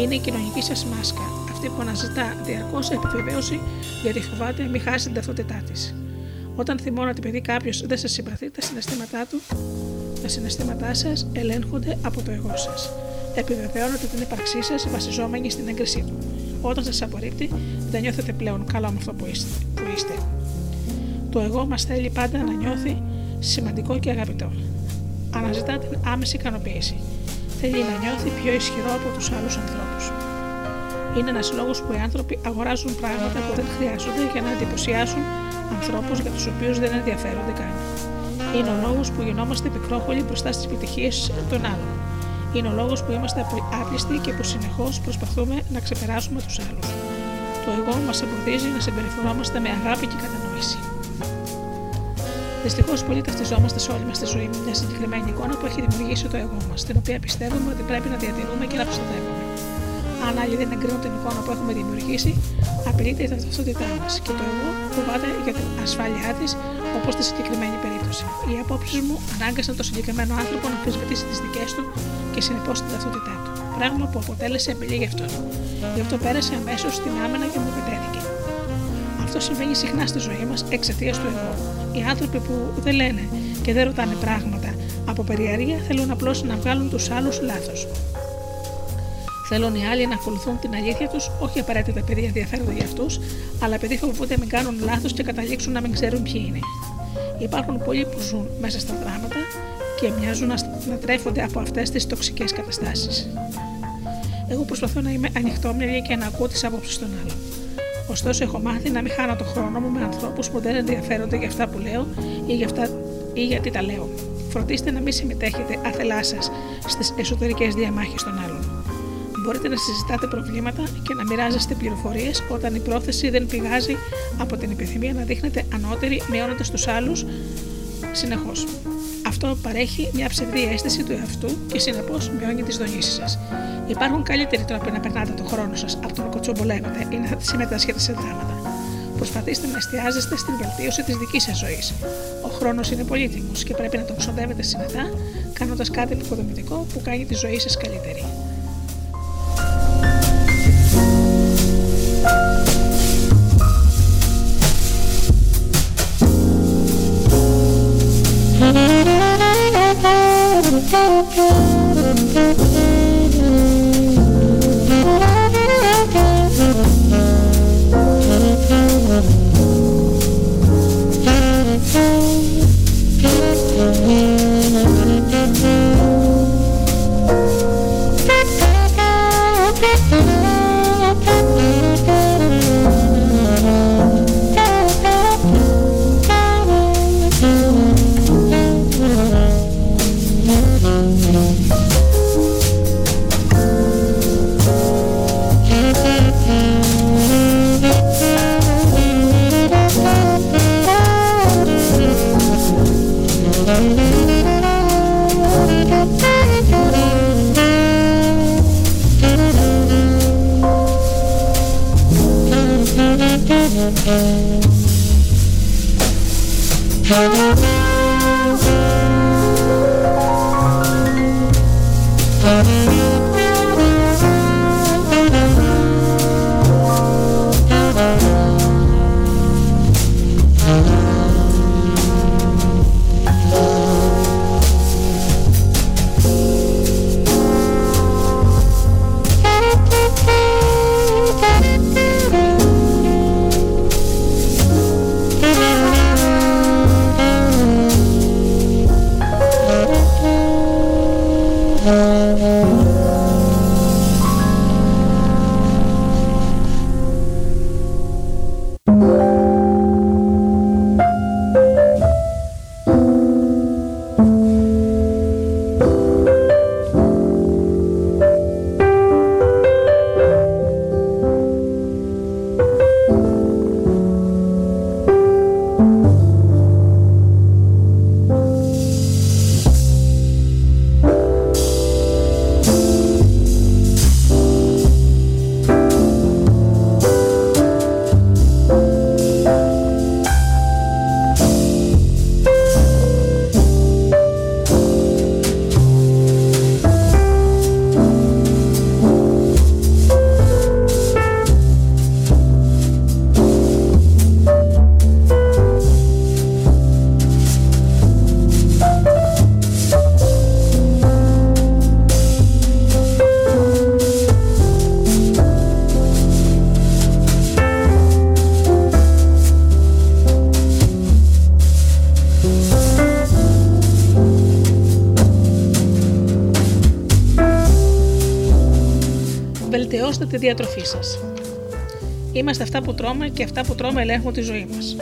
Είναι η κοινωνική σας μάσκα, αυτή που αναζητά διαρκώς επιβεβαίωση γιατί φοβάται μην χάσει την ταυτότητά της. Όταν θυμώνει ότι παιδί κάποιος δεν σας συμπαθεί, τα συναισθήματά του, τα συναισθήματά σας ελέγχονται από το εγώ σας. Επιβεβαιώνετε την ύπαρξή σας βασιζόμενοι στην έγκρισή του. Όταν σας απορρίπτει, δεν νιώθετε πλέον καλά με αυτό που είστε. Που είστε. Το εγώ μας θέλει πάντα να νιώθει σημαντικό και αγαπητό. Αναζητά την άμεση ικανοποίηση. Θέλει να νιώθει πιο ισχυρό από τους άλλους ανθρώπους. Είναι ένας λόγος που οι άνθρωποι αγοράζουν πράγματα που δεν χρειάζονται για να εντυπωσιάσουν ανθρώπους για τους οποίους δεν ενδιαφέρονται καν. Είναι ο λόγος που γινόμαστε πικρόχολοι μπροστά στις επιτυχίες των άλλων. Είναι ο λόγος που είμαστε άπλιστοι και που συνεχώς προσπαθούμε να ξεπεράσουμε τους άλλους. Το εγώ μας εμποδίζει να συμπεριφερόμαστε με αγάπη και κατανόηση. Δυστυχώς, πολλοί ταυτιζόμαστε σε όλη μας της ζωή με μια συγκεκριμένη εικόνα που έχει δημιουργήσει το εγώ μας, την οποία πιστεύουμε ότι πρέπει να διατηρούμε και να προστατεύουμε. Αν άλλοι δεν εγκρίνουν την εικόνα που έχουμε δημιουργήσει, απειλείται η ταυτότητά μας και το εγώ φοβάται για την ασφάλειά της, όπως στη συγκεκριμένη περίπτωση. Οι απόψεις μου ανάγκασαν τον συγκεκριμένο άνθρωπο να αμφισβητήσει τις δικές του και συνεπώς την ταυτότητά του. πράγμα που αποτέλεσε απειλή για αυτόν. Γι' αυτό πέρασε αμέσως στην άμενα και μου επιτέθηκε. Αυτό συμβαίνει συχνά στη ζωή μας εξαιτίας του εγώ. Οι άνθρωποι που δεν λένε και δεν ρωτάνε πράγματα από περιέργεια θέλουν απλώς να βγάλουν τους άλλους λάθος. Θέλουν οι άλλοι να ακολουθούν την αλήθεια τους, όχι απαραίτητα επειδή ενδιαφέρονται για αυτούς, αλλά επειδή φοβούνται μην κάνουν λάθος και καταλήξουν να μην ξέρουν ποιοι είναι. Υπάρχουν πολλοί που ζουν μέσα στα δράματα και μοιάζουν να τρέφονται από αυτές τις τοξικές καταστάσεις. Εγώ προσπαθώ να είμαι ανοιχτόμυαλη και να ακούω τις απόψεις των άλλων. Ωστόσο, έχω μάθει να μην χάνω το χρόνο μου με ανθρώπους που δεν ενδιαφέρονται για αυτά που λέω ή, για αυτά, ή γιατί τα λέω. Φροντίστε να μην συμμετέχετε αθελά σας στις εσωτερικές διαμάχες των άλλων. Μπορείτε να συζητάτε προβλήματα και να μοιράζεστε πληροφορίες όταν η πρόθεση δεν πηγάζει από την επιθυμία να δείχνετε ανώτεροι, μειώνοντας τους άλλους συνεχώς. Αυτό παρέχει μια ψευδή αίσθηση του εαυτού και συνεπώς μειώνει τις δονήσεις σας. Υπάρχουν καλύτεροι τρόποι να περνάτε τον χρόνο σας από το να κοτσομπολεύετε ή να συμμετάσχετε σε δράματα. Προσπαθήστε να εστιάζεστε στην βελτίωση της δικής σας ζωής. Ο χρόνος είναι πολύτιμος και πρέπει να τον ξοδεύετε συνετά, κάνοντας κάτι επικοδομητικό που κάνει τη ζωή σας καλύτερη. τη Thank you. Thank σας. Είμαστε αυτά που τρώμε και αυτά που τρώμε ελέγχουν τη ζωή μας.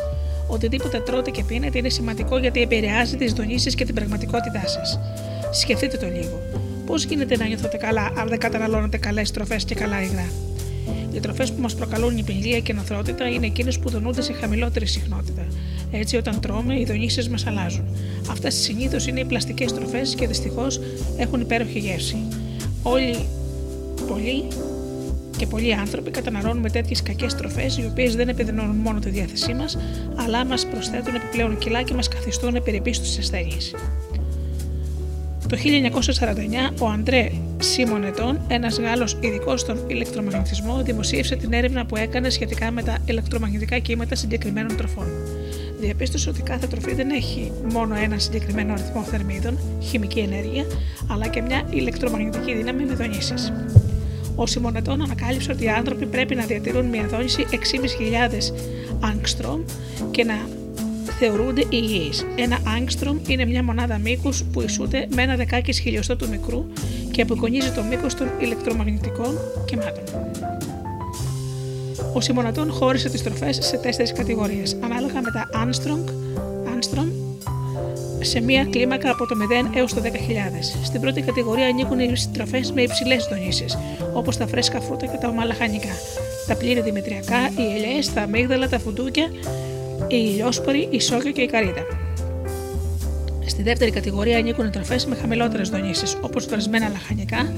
Οτιδήποτε τρώτε και πίνετε είναι σημαντικό γιατί επηρεάζει τις δονήσεις και την πραγματικότητά σας. Σκεφτείτε το λίγο. Πώς γίνεται να νιώθετε καλά αν δεν καταναλώνετε καλές τροφές και καλά υγρά; Οι τροφές που μας προκαλούν υπηρεσία και νοθρότητα είναι εκείνες που δονούνται σε χαμηλότερη συχνότητα. Έτσι, όταν τρώμε, οι δονήσεις μας αλλάζουν. Αυτές συνήθως είναι οι πλαστικές τροφές και δυστυχώς έχουν υπέροχη γεύση. Όλοι πολλοί και πολλοί άνθρωποι καταναλώνουμε τέτοιες κακές τροφές, οι οποίες δεν επιδεινώνουν μόνο τη διάθεσή μας, αλλά μας προσθέτουν επιπλέον κιλά και μας καθιστούν περιπεί στις ασθένειες. Το 1949 ο Αντρέ Σιμονετών, ένας Γάλλος ειδικός στον ηλεκτρομαγνητισμό, δημοσίευσε την έρευνα που έκανε σχετικά με τα ηλεκτρομαγνητικά κύματα συγκεκριμένων τροφών. Διαπίστωσε ότι κάθε τροφή δεν έχει μόνο ένα συγκεκριμένο αριθμό θερμίδων, χημική ενέργεια, αλλά και μια ηλεκτρομαγνητική δύναμη με δονήσεις. Ο Σιμονετών ανακάλυψε ότι οι άνθρωποι πρέπει να διατηρούν μια δόνηση 6.500 άγκστρομ και να θεωρούνται υγιείς. Ένα άγκστρομ είναι μια μονάδα μήκους που ισούται με ένα δεκάκι χιλιοστό του μικρού και απεικονίζει το μήκος των ηλεκτρομαγνητικών κυμάτων. Ο Σιμονατών χώρισε τις τροφές σε τέσσερις κατηγορίες, ανάλογα με τα Armstrong, Armstrong σε μία κλίμακα από το 0 έως το 10.000. Στην πρώτη κατηγορία ανήκουν οι τροφέ με υψηλές δονήσεις, όπως τα φρέσκα φρούτα και τα ομαλαχανικά, τα πλήρη δημητριακά, οι ελιέ, τα αμύγδαλα, τα φουντούκια, η ηλιόσπορη, η σόγια και η καρύδα. Στη δεύτερη κατηγορία ανήκουν τροφές με χαμηλότερες δονήσεις, όπως βρασμένα λαχανικά,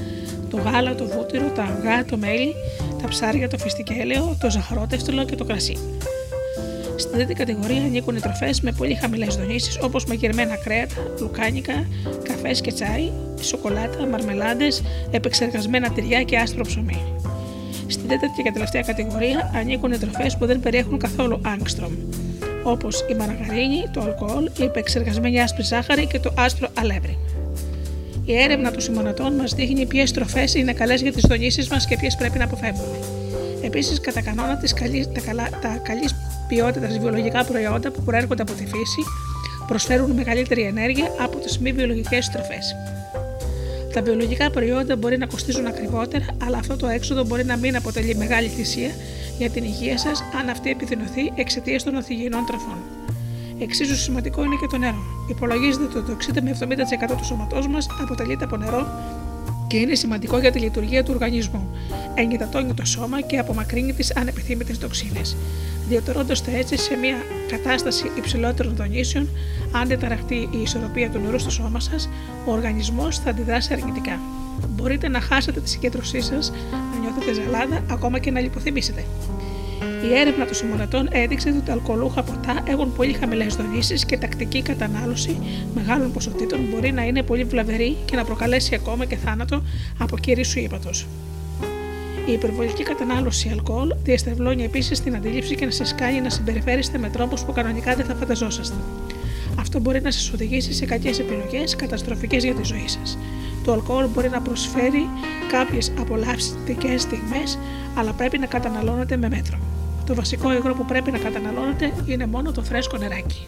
το γάλα, το βούτυρο, τα αυγά, το μέλι, τα ψάρια, το φιστικέλαιο, το ζαχαρότευτλο και το κρασί. Στην τρίτη κατηγορία ανήκουν οι τροφές με πολύ χαμηλές δονήσεις όπως μαγειρεμένα κρέατα, λουκάνικα, καφές και τσάι, σοκολάτα, μαρμελάντε, επεξεργασμένα τυριά και άστρο ψωμί. Στην τέταρτη και τελευταία κατηγορία ανήκουν οι τροφές που δεν περιέχουν καθόλου άγκστρομ, όπως η μαργαρίνη, το αλκοόλ, η επεξεργασμένη άσπρη ζάχαρη και το άσπρο αλεύρι. Η έρευνα των συμμονατών μας δείχνει ποιες τροφές είναι καλές για τις δονήσεις μας και ποιες πρέπει να αποφεύγουμε. Επίσης, κατά κανόνα, τις καλή, τα, καλά, τα καλή ποιότητας βιολογικά προϊόντα που προέρχονται από τη φύση προσφέρουν μεγαλύτερη ενέργεια από τις μη βιολογικές τροφέ. Τα βιολογικά προϊόντα μπορεί να κοστίζουν ακριβότερα, αλλά αυτό το έξοδο μπορεί να μην αποτελεί μεγάλη θυσία για την υγεία σας αν αυτή επιδεινωθεί εξαιτίας των οθυγιεινών τροφών. Εξίσου σημαντικό είναι και το νερό. Υπολογίζεται ότι το 60 με 70% του σώματός μας αποτελείται από νερό και είναι σημαντικό για τη λειτουργία του οργανισμού. Εγκυτατώνει το σώμα και απομακρύνει τις ανεπιθύμητες τοξίνες. Διατηρώντας το έτσι σε μια κατάσταση υψηλότερων δονήσεων, αν δεν ταραχτεί η ισορροπία του νερού στο σώμα σας, ο οργανισμός θα αντιδράσει αρνητικά. Μπορείτε να χάσετε τη συγκέντρωσή σας, να νιώθετε ζαλάδα, ακόμα και να λιποθυμήσετε. Η έρευνα των συμμονατών έδειξε ότι τα αλκοολούχα ποτά έχουν πολύ χαμηλές δονήσεις και τακτική κατανάλωση μεγάλων ποσοτήτων μπορεί να είναι πολύ βλαβερή και να προκαλέσει ακόμα και θάνατο από σου ύπατος. Η υπερβολική κατανάλωση αλκοόλ διαστρεβλώνει επίσης την αντίληψη και να σα κάνει να συμπεριφέρεστε με τρόπους που κανονικά δεν θα φανταζόσαστε. Αυτό μπορεί να σας οδηγήσει σε κακές επιλογές, καταστροφικές για τη ζωή σας. Το αλκοόλ μπορεί να προσφέρει κάποιες απολαυστικές στιγμές, αλλά πρέπει να καταναλώνετε με μέτρο. Το βασικό υγρό που πρέπει να καταναλώνετε είναι μόνο το φρέσκο νεράκι.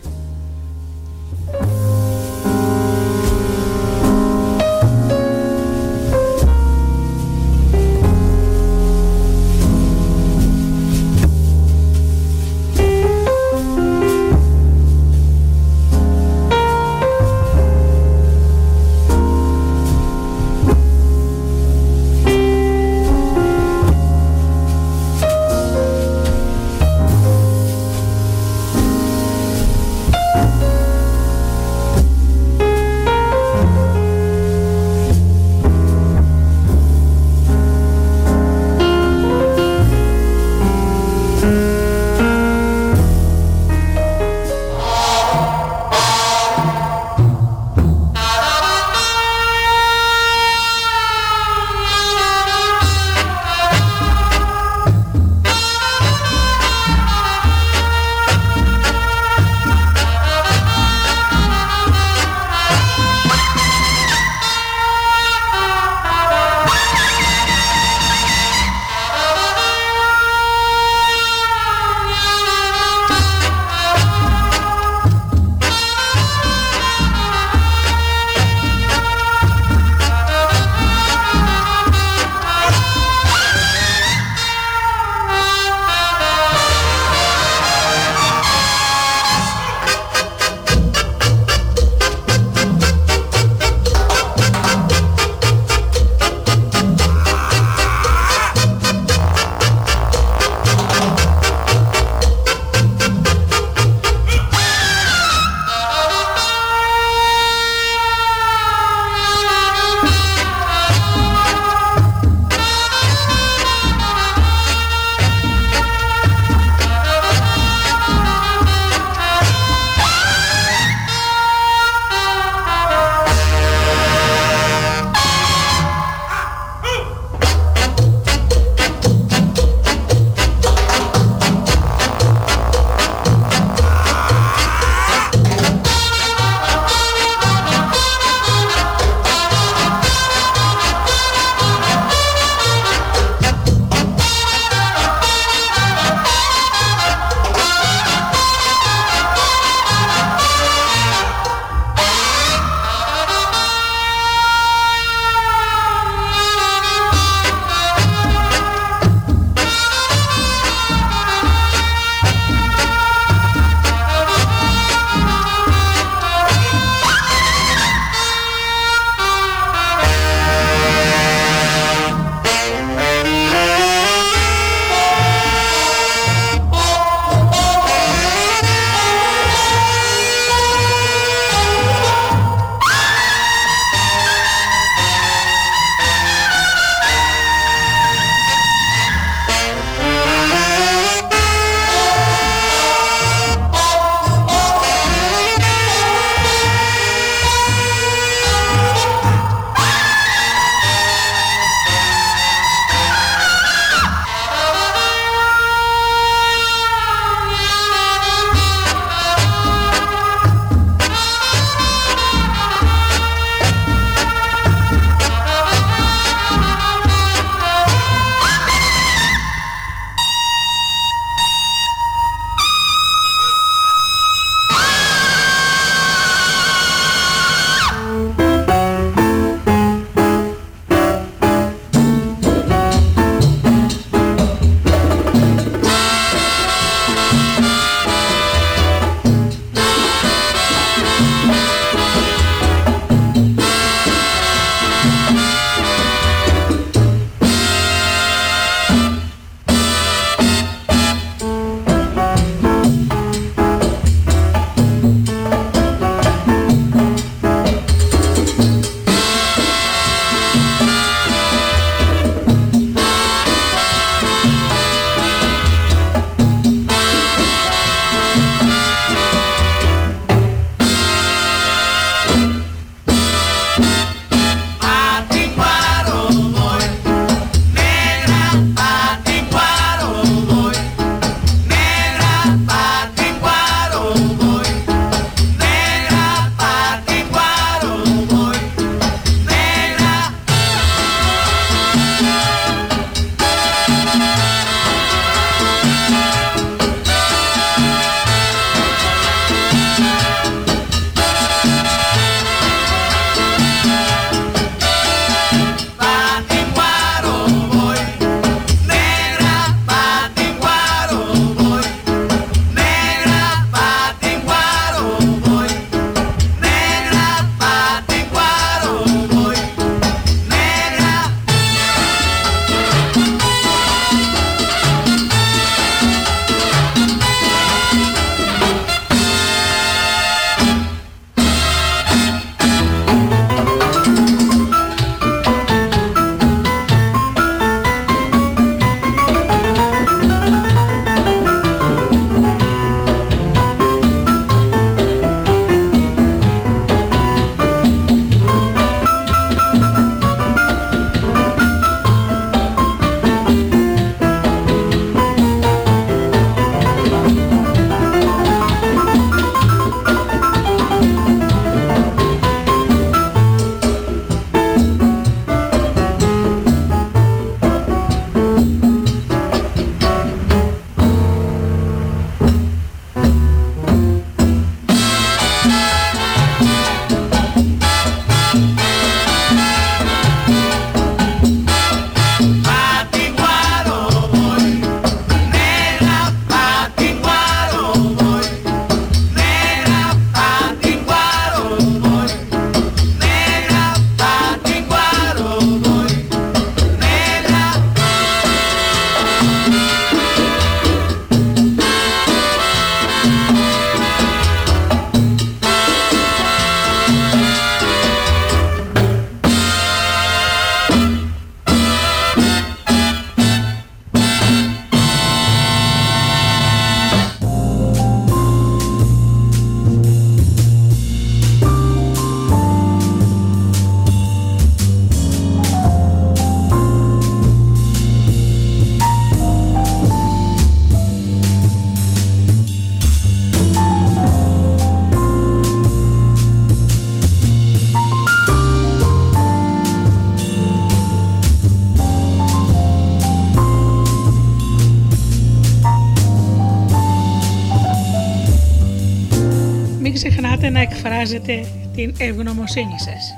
Την ευγνωμοσύνη σας.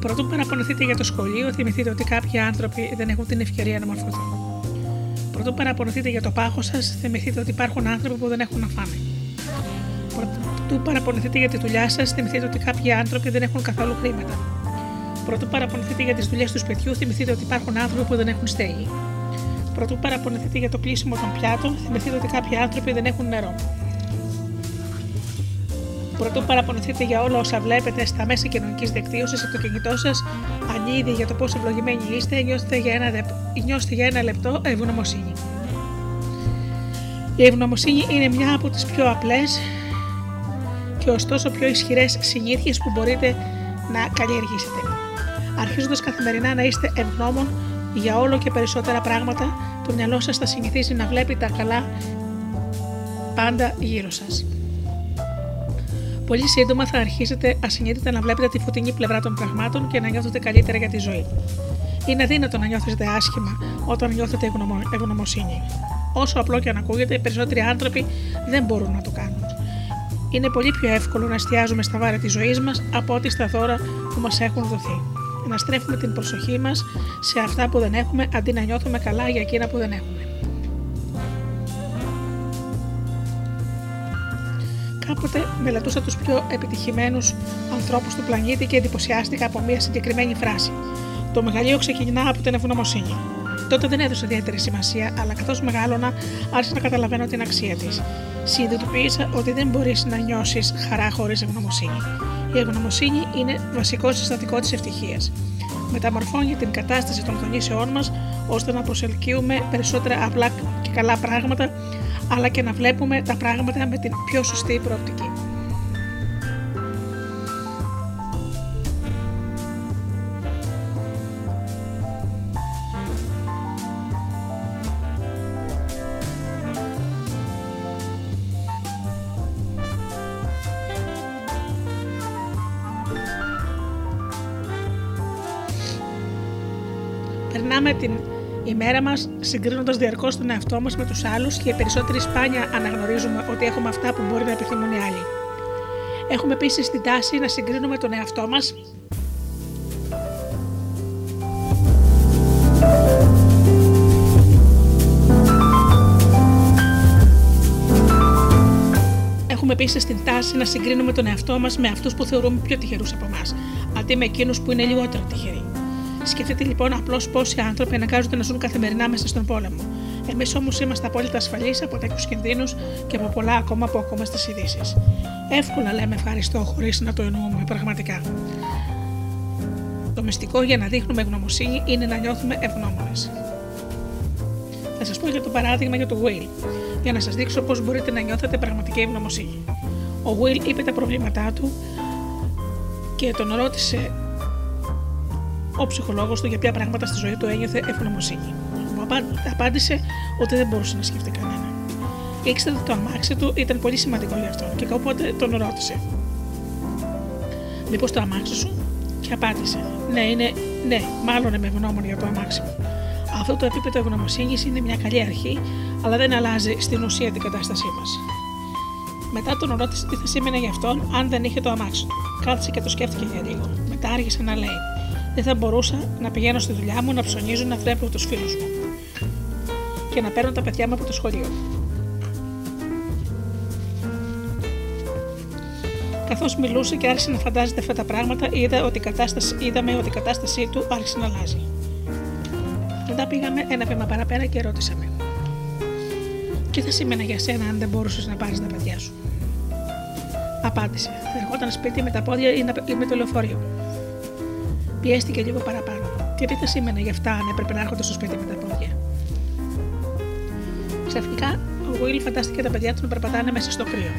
Πρωτού παραπονεθείτε για το σχολείο, θυμηθείτε ότι κάποιοι άνθρωποι δεν έχουν την ευκαιρία να μορφωθούν. Πρωτού παραπονεθείτε για το πάχος σας, θυμηθείτε ότι υπάρχουν άνθρωποι που δεν έχουν να φάνε. Πρωτού παραπονεθείτε για τη δουλειά σας, θυμηθείτε ότι κάποιοι άνθρωποι δεν έχουν καθόλου χρήματα. Πρωτού παραπονεθείτε για τις δουλειές του σπιτιού, θυμηθείτε ότι υπάρχουν άνθρωποι που δεν έχουν στέγη. Πρωτού παραπονεθείτε για το κλείσιμο των πιάτων, θυμηθείτε ότι κάποιοι άνθρωποι δεν έχουν νερό. Πρωτού παραπονεθείτε για όλα όσα βλέπετε στα μέσα κοινωνικής δικτύωσης από το κινητό σας, αν ήδη για το πόσο ευλογημένοι είστε, νιώστε για ένα, νιώστε για ένα λεπτό ευγνωμοσύνη. Η ευγνωμοσύνη είναι μια από τις πιο απλές και ωστόσο πιο ισχυρές συνήθειες που μπορείτε να καλλιεργήσετε. Αρχίζοντας καθημερινά να είστε ευγνώμων για όλο και περισσότερα πράγματα, το μυαλό σας θα συνηθίσει να βλέπει τα καλά πάντα γύρω σας. Πολύ σύντομα θα αρχίσετε ασυνείδητα να βλέπετε τη φωτεινή πλευρά των πραγμάτων και να νιώθετε καλύτερα για τη ζωή. Είναι αδύνατο να νιώθετε άσχημα όταν νιώθετε ευγνωμοσύνη. Όσο απλό και αν ακούγεται, οι περισσότεροι άνθρωποι δεν μπορούν να το κάνουν. Είναι πολύ πιο εύκολο να εστιάζουμε στα βάρη της ζωής μας από ότι στα δώρα που μας έχουν δοθεί. Να στρέφουμε την προσοχή μας σε αυτά που δεν έχουμε αντί να νιώθουμε καλά για εκείνα που δεν έχουμε. Κάποτε μελετούσα τους πιο επιτυχημένους ανθρώπους του πλανήτη και εντυπωσιάστηκα από μια συγκεκριμένη φράση. Το μεγαλείο ξεκινά από την ευγνωμοσύνη. Τότε δεν έδωσα ιδιαίτερη σημασία, αλλά καθώς μεγάλωνα, άρχισα να καταλαβαίνω την αξία της. Συνειδητοποίησα ότι δεν μπορείς να νιώσεις χαρά χωρίς ευγνωμοσύνη. Η ευγνωμοσύνη είναι βασικό συστατικό της ευτυχίας. Μεταμορφώνει την κατάσταση των γονήσεών μας ώστε να προσελκύουμε περισσότερα απλά και καλά πράγματα αλλά και να βλέπουμε τα πράγματα με την πιο σωστή προοπτική. Μας, συγκρίνοντας διαρκώς τον εαυτό μας με τους άλλους και οι περισσότεροι σπάνια αναγνωρίζουμε ότι έχουμε αυτά που μπορεί να επιθυμούν οι άλλοι. Έχουμε επίσης την τάση να συγκρίνουμε τον εαυτό μας Έχουμε επίσης την τάση να συγκρίνουμε τον εαυτό μας με αυτούς που θεωρούμε πιο τυχερούς από εμάς, αντί με εκείνους που είναι λιγότερο τυχεροί. Σκεφτείτε λοιπόν απλώς πόσοι άνθρωποι αναγκάζονται να ζουν καθημερινά μέσα στον πόλεμο. Εμείς όμως είμαστε απόλυτα ασφαλείς από τέτοιους κινδύνους και από πολλά ακόμα που ακούμε στις ειδήσεις. Εύκολα λέμε ευχαριστώ χωρίς να το εννοούμε πραγματικά. Το μυστικό για να δείχνουμε ευγνωμοσύνη είναι να νιώθουμε ευγνώμονες. Θα σας πω για το παράδειγμα για το Will, για να σας δείξω πώς μπορείτε να νιώθετε πραγματική ευγνωμοσύνη. Ο Will είπε τα προβλήματά του και τον ρώτησε ο ψυχολόγος του για ποια πράγματα στη ζωή του ένιωθε ευγνωμοσύνη. Μου απάντησε ότι δεν μπορούσε να σκεφτεί κανένα. Ήξερε ότι το αμάξι του ήταν πολύ σημαντικό για αυτόν και οπότε τον ρώτησε. Μήπως το αμάξι σου, και απάντησε. Ναι, είναι, ναι, μάλλον είμαι ευγνώμων για το αμάξι μου. Αυτό το επίπεδο ευγνωμοσύνης είναι μια καλή αρχή, αλλά δεν αλλάζει στην ουσία την κατάστασή μας. Μετά τον ρώτησε τι θα σήμαινε για αυτόν αν δεν είχε το αμάξι του. Κάθισε και το σκέφτηκε για λίγο. Μετά άργησε να λέει: δεν θα μπορούσα να πηγαίνω στη δουλειά μου, να ψωνίζω, να θρέπω τους φίλους μου και να παίρνω τα παιδιά μου από το σχολείο. Καθώς μιλούσε και άρχισε να φαντάζεται αυτά τα πράγματα, είδα ότι κατάσταση, είδαμε ότι η κατάστασή του άρχισε να αλλάζει. Μετά πήγαμε ένα βήμα παραπέρα και ρώτησαμε. Τι θα σήμαινε για σένα αν δεν μπορούσες να πάρεις τα παιδιά σου; Απάντησε. Θα ερχόταν σπίτι με τα πόδια ή με το λεωφορείο. Πιέστηκε λίγο παραπάνω. Και τι θα σήμαινε γι' αυτά αν έπρεπε να έρχονται στο σπίτι με τα πόδια. Ξαφνικά ο Γουίλ φαντάστηκε τα παιδιά του να περπατάνε μέσα στο κρύο.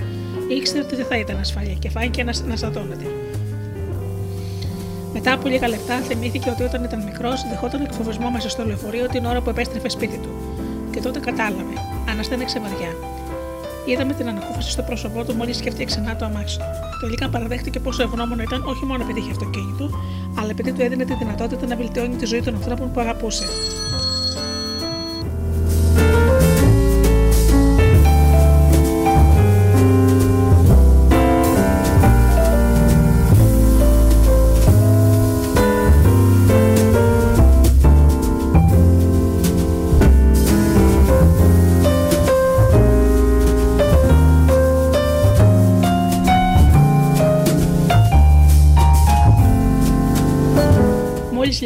Ήξερε ότι δεν θα ήταν ασφαλή και φάνηκε να, να στατώνεται. Μετά από λίγα λεπτά θυμήθηκε ότι όταν ήταν μικρός δεχόταν εκφοβισμό μέσα στο λεωφορείο την ώρα που επέστρεφε σπίτι του. Και τότε κατάλαβε, αναστέναξε βαριά. Είδαμε την ανακούφιση στο πρόσωπό του μόλις σκέφτηκε ξανά το αμάξι του. Τελικά παραδέχτηκε πόσο ευγνώμων ήταν όχι μόνο επειδή είχε αυτοκίνητο, αλλά επειδή του έδινε τη δυνατότητα να βελτιώνει τη ζωή των ανθρώπων που αγαπούσε.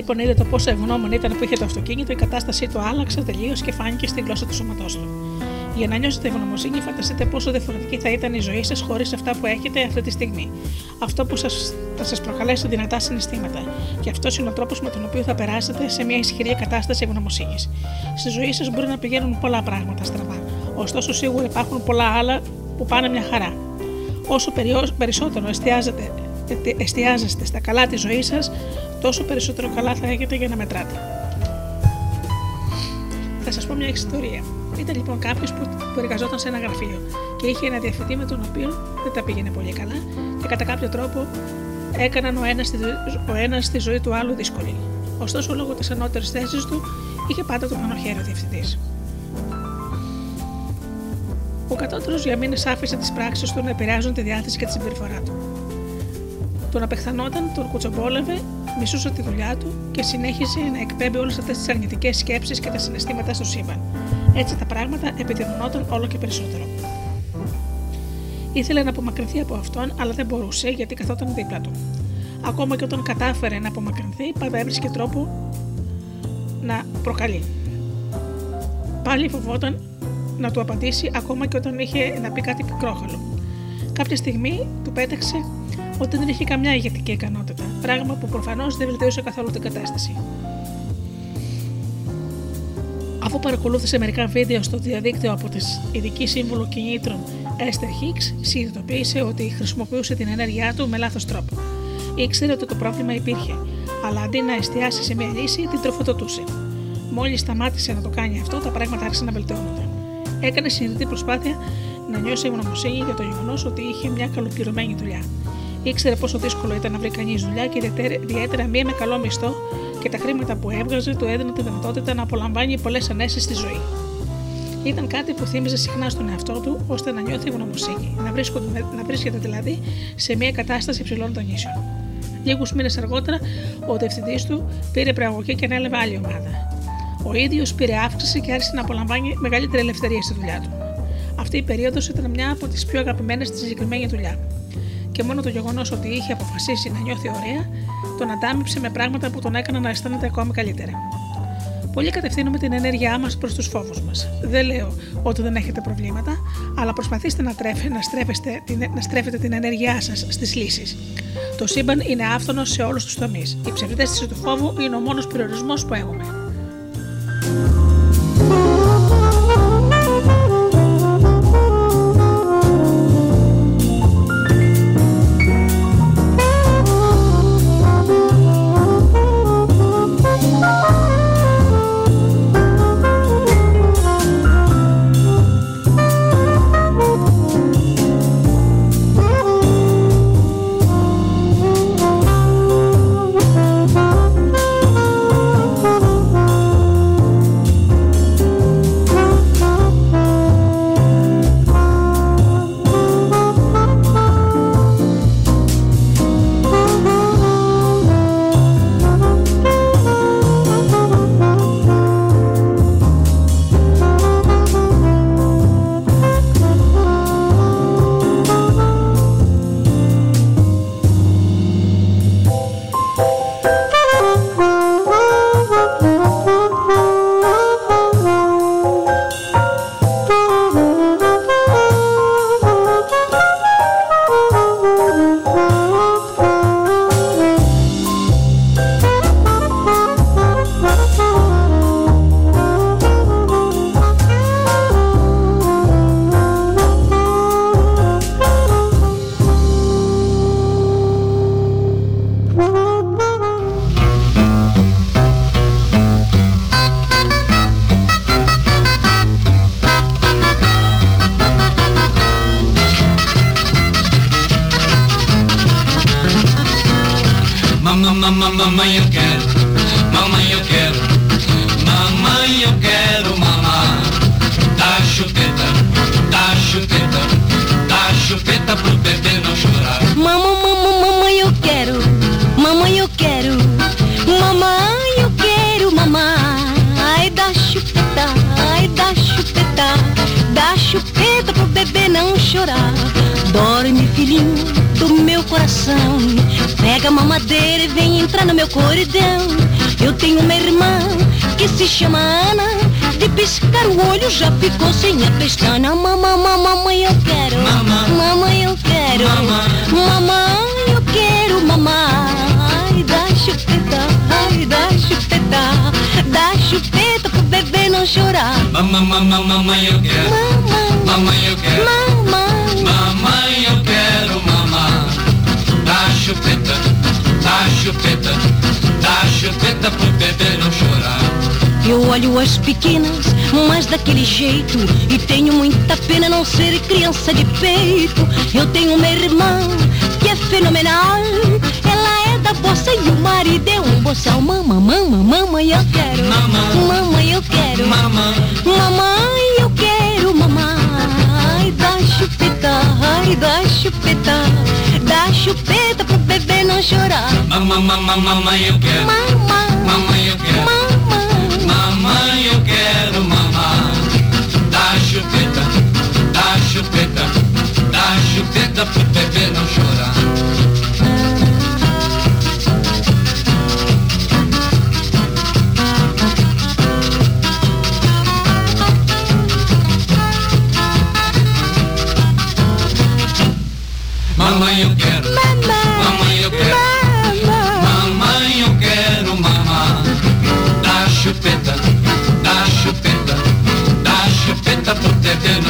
Λοιπόν είδε το πόσο ευγνώμων ήταν που είχε το αυτοκίνητο, η κατάστασή του άλλαξε τελείως και φάνηκε στην γλώσσα του σώματός του. Για να νιώσετε ευγνωμοσύνη, φανταστείτε πόσο διαφορετική θα ήταν η ζωή σας χωρίς αυτά που έχετε αυτή τη στιγμή. Αυτό που σας, θα σας προκαλέσει δυνατά συναισθήματα. Και αυτός είναι ο τρόπος με τον οποίο θα περάσετε σε μια ισχυρή κατάσταση ευγνωμοσύνης. Στη ζωή σας μπορεί να πηγαίνουν πολλά πράγματα στραβά. Ωστόσο, σίγουρα υπάρχουν πολλά άλλα που πάνε μια χαρά. Όσο περισσότερο εστιάζετε, εστιάζεστε στα καλά της ζωής σας, τόσο περισσότερο καλά θα έχετε για να μετράτε. Θα σας πω μια ιστορία. Ήταν λοιπόν κάποιος που, που εργαζόταν σε ένα γραφείο και είχε ένα διευθυντή με τον οποίο δεν τα πήγαινε πολύ καλά και κατά κάποιο τρόπο έκαναν ο ένας ο ένας τη ζωή του άλλου δύσκολη. Ωστόσο, λόγω της ανώτερης θέσης του, είχε πάντα το πάνω χέρι ο διευθυντής. Ο κατώτερος για μήνες άφησε τις πράξεις του να επηρεάζουν τη διάθεση και τη συμπεριφορά του. Τον απεχθανόταν, τον κουτσομπόλευε, μισούσε τη δουλειά του και συνέχισε να εκπέμπει όλες αυτές τις αρνητικές σκέψεις και τα συναισθήματα στο σύμπαν. Έτσι τα πράγματα επιδεινωνόταν όλο και περισσότερο. Ήθελε να απομακρυνθεί από αυτόν, αλλά δεν μπορούσε γιατί καθόταν δίπλα του. Ακόμα και όταν κατάφερε να απομακρυνθεί, πάντα έβρισκε τρόπο να προκαλεί. Πάλι φοβόταν να του απαντήσει ακόμα και όταν είχε να πει κάτι πικρόχαλο. Κάποια στιγμή του πέταξε ότι δεν είχε καμιά ηγετική ικανότητα, πράγμα που προφανώς δεν βελτίωσε καθόλου την κατάσταση. Αφού παρακολούθησε μερικά βίντεο στο διαδίκτυο από τη ειδική σύμβουλο κινήτρων Esther Hicks, συνειδητοποίησε ότι χρησιμοποιούσε την ενέργειά του με λάθος τρόπο. Ήξερε ότι το πρόβλημα υπήρχε, αλλά αντί να εστιάσει σε μια λύση, την τροφοδοτούσε. Μόλις σταμάτησε να το κάνει αυτό, τα πράγματα άρχισαν να βελτιώνονται. Έκανε συνειδητή προσπάθεια να νιώσει ευγνωμοσύνη για το γεγονός ότι είχε μια καλοπληρωμένη δουλειά. Ήξερε πόσο δύσκολο ήταν να βρει κανείς δουλειά και ιδιαίτερα μία με καλό μισθό και τα χρήματα που έβγαζε του έδιναν τη δυνατότητα να απολαμβάνει πολλές ανέσεις στη ζωή. Ήταν κάτι που θύμιζε συχνά στον εαυτό του ώστε να νιώθει ευγνωμοσύνη, να, να βρίσκεται δηλαδή σε μια κατάσταση υψηλών των ίσων. Λίγους μήνες αργότερα, ο διευθυντής του πήρε πραγωγή και ανέλαβε άλλη ομάδα. Ο ίδιος πήρε αύξηση και άρχισε να απολαμβάνει μεγαλύτερη ελευθερία στη δουλειά του. Αυτή η περίοδος ήταν μια από τις πιο αγαπημένες στη συγκεκριμένη δουλειά. Και μόνο το γεγονός ότι είχε αποφασίσει να νιώθει ωραία, τον αντάμυψε με πράγματα που τον έκαναν να αισθάνεται ακόμη καλύτερα. Πολλοί κατευθύνουμε την ενέργειά μας προς τους φόβους μας. Δεν λέω ότι δεν έχετε προβλήματα, αλλά προσπαθήστε να, τρέφε, να, στρέφεστε, να στρέφετε την ενέργειά σας στις λύσεις. Το σύμπαν είναι άφθονος σε όλους τους τομείς. Η ψευδέστηση του φόβου είναι ο μόνος περιορισμός που έχουμε. Mas daquele jeito. E tenho muita pena não ser criança de peito. Eu tenho uma irmã que é fenomenal. Ela é da bossa e o marido é um boçal. Mamãe, mamãe, mamãe, eu quero. Mamãe. Mamãe, eu quero. Mamãe. Mamãe, eu quero mamãe Dá chupeta, ai, dá chupeta. Dá chupeta pro bebê não chorar. Mamãe, mamãe, mamãe, eu quero. Mamãe, Mamãe, eu quero. mamãe chupeta, dá chupeta, dá chupeta pro bebê não chorar. Mamãe, eu te,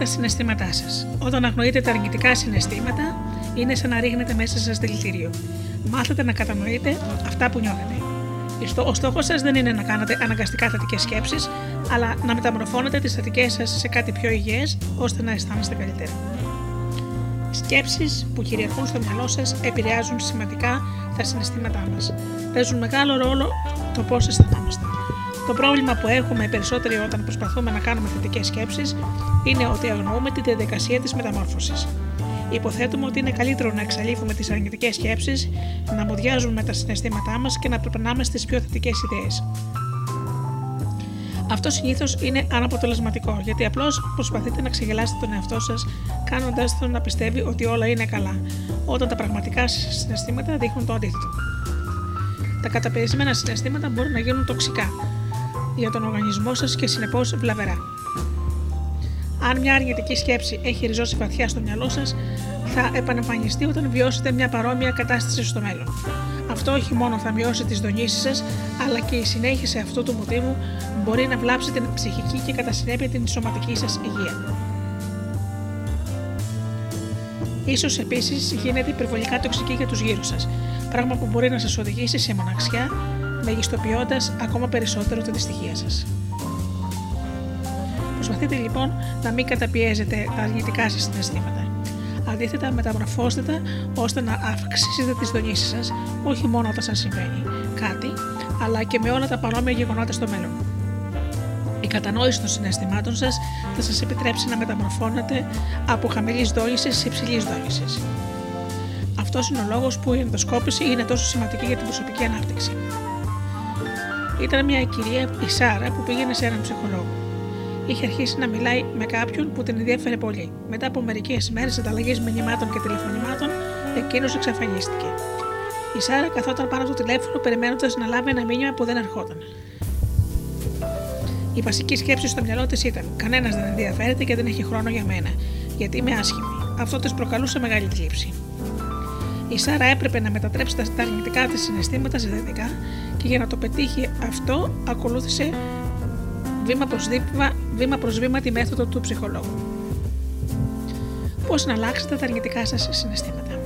τα συναισθήματά σας. Όταν αγνοείτε τα αρνητικά συναισθήματα, είναι σαν να ρίχνετε μέσα σας δηλητήριο. Μάθετε να κατανοείτε αυτά που νιώθετε. Ο στόχος σας δεν είναι να κάνετε αναγκαστικά θετικές σκέψεις, αλλά να μεταμορφώνετε τις θετικές σας σε κάτι πιο υγιές, ώστε να αισθάνεστε καλύτερα. Οι σκέψεις που κυριαρχούν στο μυαλό σας επηρεάζουν σημαντικά τα συναισθήματά μας. Παίζουν μεγάλο ρόλο το πώς αισθανόμαστε. Το πρόβλημα που έχουμε περισσότεροι όταν προσπαθούμε να κάνουμε θετικές σκέψεις είναι ότι αγνοούμε τη διαδικασία της μεταμόρφωσης. Υποθέτουμε ότι είναι καλύτερο να εξαλείφουμε τις αρνητικές σκέψεις, να μοδιάζουν με τα συναισθήματά μας και να περνάμε στις πιο θετικές ιδέες. Αυτό συνήθως είναι αναποτελεσματικό, γιατί απλώς προσπαθείτε να ξεγελάσετε τον εαυτό σας, κάνοντάς τον να πιστεύει ότι όλα είναι καλά, όταν τα πραγματικά συναισθήματα δείχνουν το αντίθετο. Τα καταπιεσμένα συναισθήματα μπορούν να γίνουν τοξικά για τον οργανισμό σας και συνεπώς βλαβερά. Αν μια αρνητική σκέψη έχει ριζώσει βαθιά στο μυαλό σας, θα επανεμφανιστεί όταν βιώσετε μια παρόμοια κατάσταση στο μέλλον. Αυτό όχι μόνο θα μειώσει τις δονήσεις σας, αλλά και η συνέχιση αυτού του μοτίβου μπορεί να βλάψει την ψυχική και κατά συνέπεια την σωματική σας υγεία. Ίσως επίσης γίνεται υπερβολικά τοξική για τους γύρω σας, πράγμα που μπορεί να σας οδηγήσει σε μοναξιά, μεγιστοποιώντας ακόμα περισσότερο τη δυστυχία σας. Προσπαθείτε λοιπόν να μην καταπιέζετε τα αρνητικά σας συναισθήματα. Αντίθετα, μεταμορφώστε τα ώστε να αυξήσετε τις δονήσεις σας, όχι μόνο όταν σας συμβαίνει κάτι, αλλά και με όλα τα παρόμοια γεγονότα στο μέλλον. Η κατανόηση των συναισθημάτων σας θα σας επιτρέψει να μεταμορφώνετε από χαμηλής δόνησης σε υψηλής δόνησης. Αυτός είναι ο λόγος που η ενδοσκόπηση είναι τόσο σημαντική για την προσωπική ανάπτυξη. Ήταν μια κυρία, η Σάρα, που πήγαινε σε έναν ψυχολόγο είχε αρχίσει να μιλάει με κάποιον που την ενδιέφερε πολύ. Μετά από μερικές μέρες ανταλλαγής μηνυμάτων και τηλεφωνημάτων, εκείνος εξαφανίστηκε. Η Σάρα καθόταν πάνω στο τηλέφωνο περιμένοντας να λάβει ένα μήνυμα που δεν ερχόταν. Η βασική σκέψη στο μυαλό της ήταν: Κανένας δεν ενδιαφέρεται και δεν έχει χρόνο για μένα, γιατί είμαι άσχημη. Αυτό της προκαλούσε μεγάλη θλίψη. Η Σάρα έπρεπε να μετατρέψει τα αρνητικά της συναισθήματα σε θετικά και για να το πετύχει αυτό ακολούθησε βήμα προς βήμα, βήμα, προς βήμα τη μέθοδο του ψυχολόγου. Πώς να αλλάξετε τα αρνητικά σας συναισθήματα.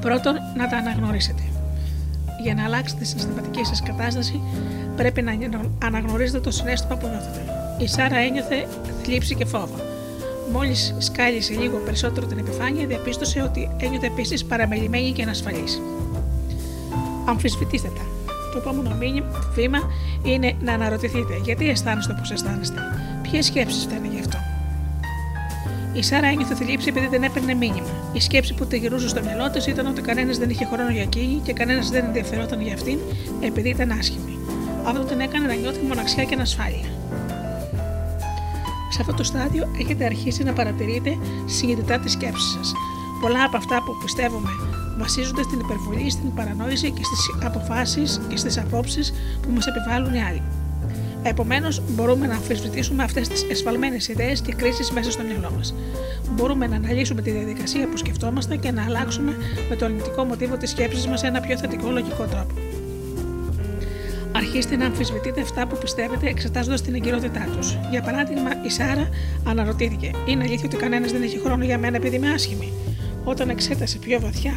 Πρώτον, να τα αναγνωρίσετε. Για να αλλάξετε τη συναισθηματική σας κατάσταση, πρέπει να αναγνωρίσετε το συνέστημα που νιώθετε. Η Σάρα ένιωθε θλίψη και φόβο. Μόλις σκάλισε λίγο περισσότερο την επιφάνεια, διαπίστωσε ότι ένιωθε επίσης παραμελημένη και ανασφαλής. Αμφισβητήστε τα. Το επόμενο βήμα είναι να αναρωτηθείτε γιατί αισθάνεστε όπως αισθάνεστε, ποιες σκέψεις φταίνουν γι' αυτό; Η Σάρα ένιωθε θλίψη επειδή δεν έπαιρνε μήνυμα. Η σκέψη που τη γυρούσε στο μυαλό της ήταν ότι κανένας δεν είχε χρόνο για εκείνη και κανένας δεν ενδιαφερόταν για αυτήν επειδή ήταν άσχημη. Αυτό την έκανε να νιώθει μοναξιά και ανασφάλεια. Σε αυτό το στάδιο έχετε αρχίσει να παρατηρείτε συνειδητά τις σκέψεις σας. Πολλά από αυτά που πιστεύουμε βασίζονται στην υπερβολή, στην παρανόηση και στις αποφάσεις και στις απόψεις που μας επιβάλλουν οι άλλοι. Επομένως, μπορούμε να αμφισβητήσουμε αυτές τις εσφαλμένες ιδέες και κρίσεις μέσα στο μυαλό μας. Μπορούμε να αναλύσουμε τη διαδικασία που σκεφτόμαστε και να αλλάξουμε με το αρνητικό μοτίβο της σκέψης μας σε ένα πιο θετικό λογικό τρόπο. Αρχίστε να αμφισβητείτε αυτά που πιστεύετε εξετάζοντας την εγκυρότητά τους. Για παράδειγμα, η Σάρα αναρωτήθηκε: Είναι αλήθεια ότι κανένας δεν έχει χρόνο για μένα επειδή είμαι άσχημη; Όταν εξέτασε πιο βαθιά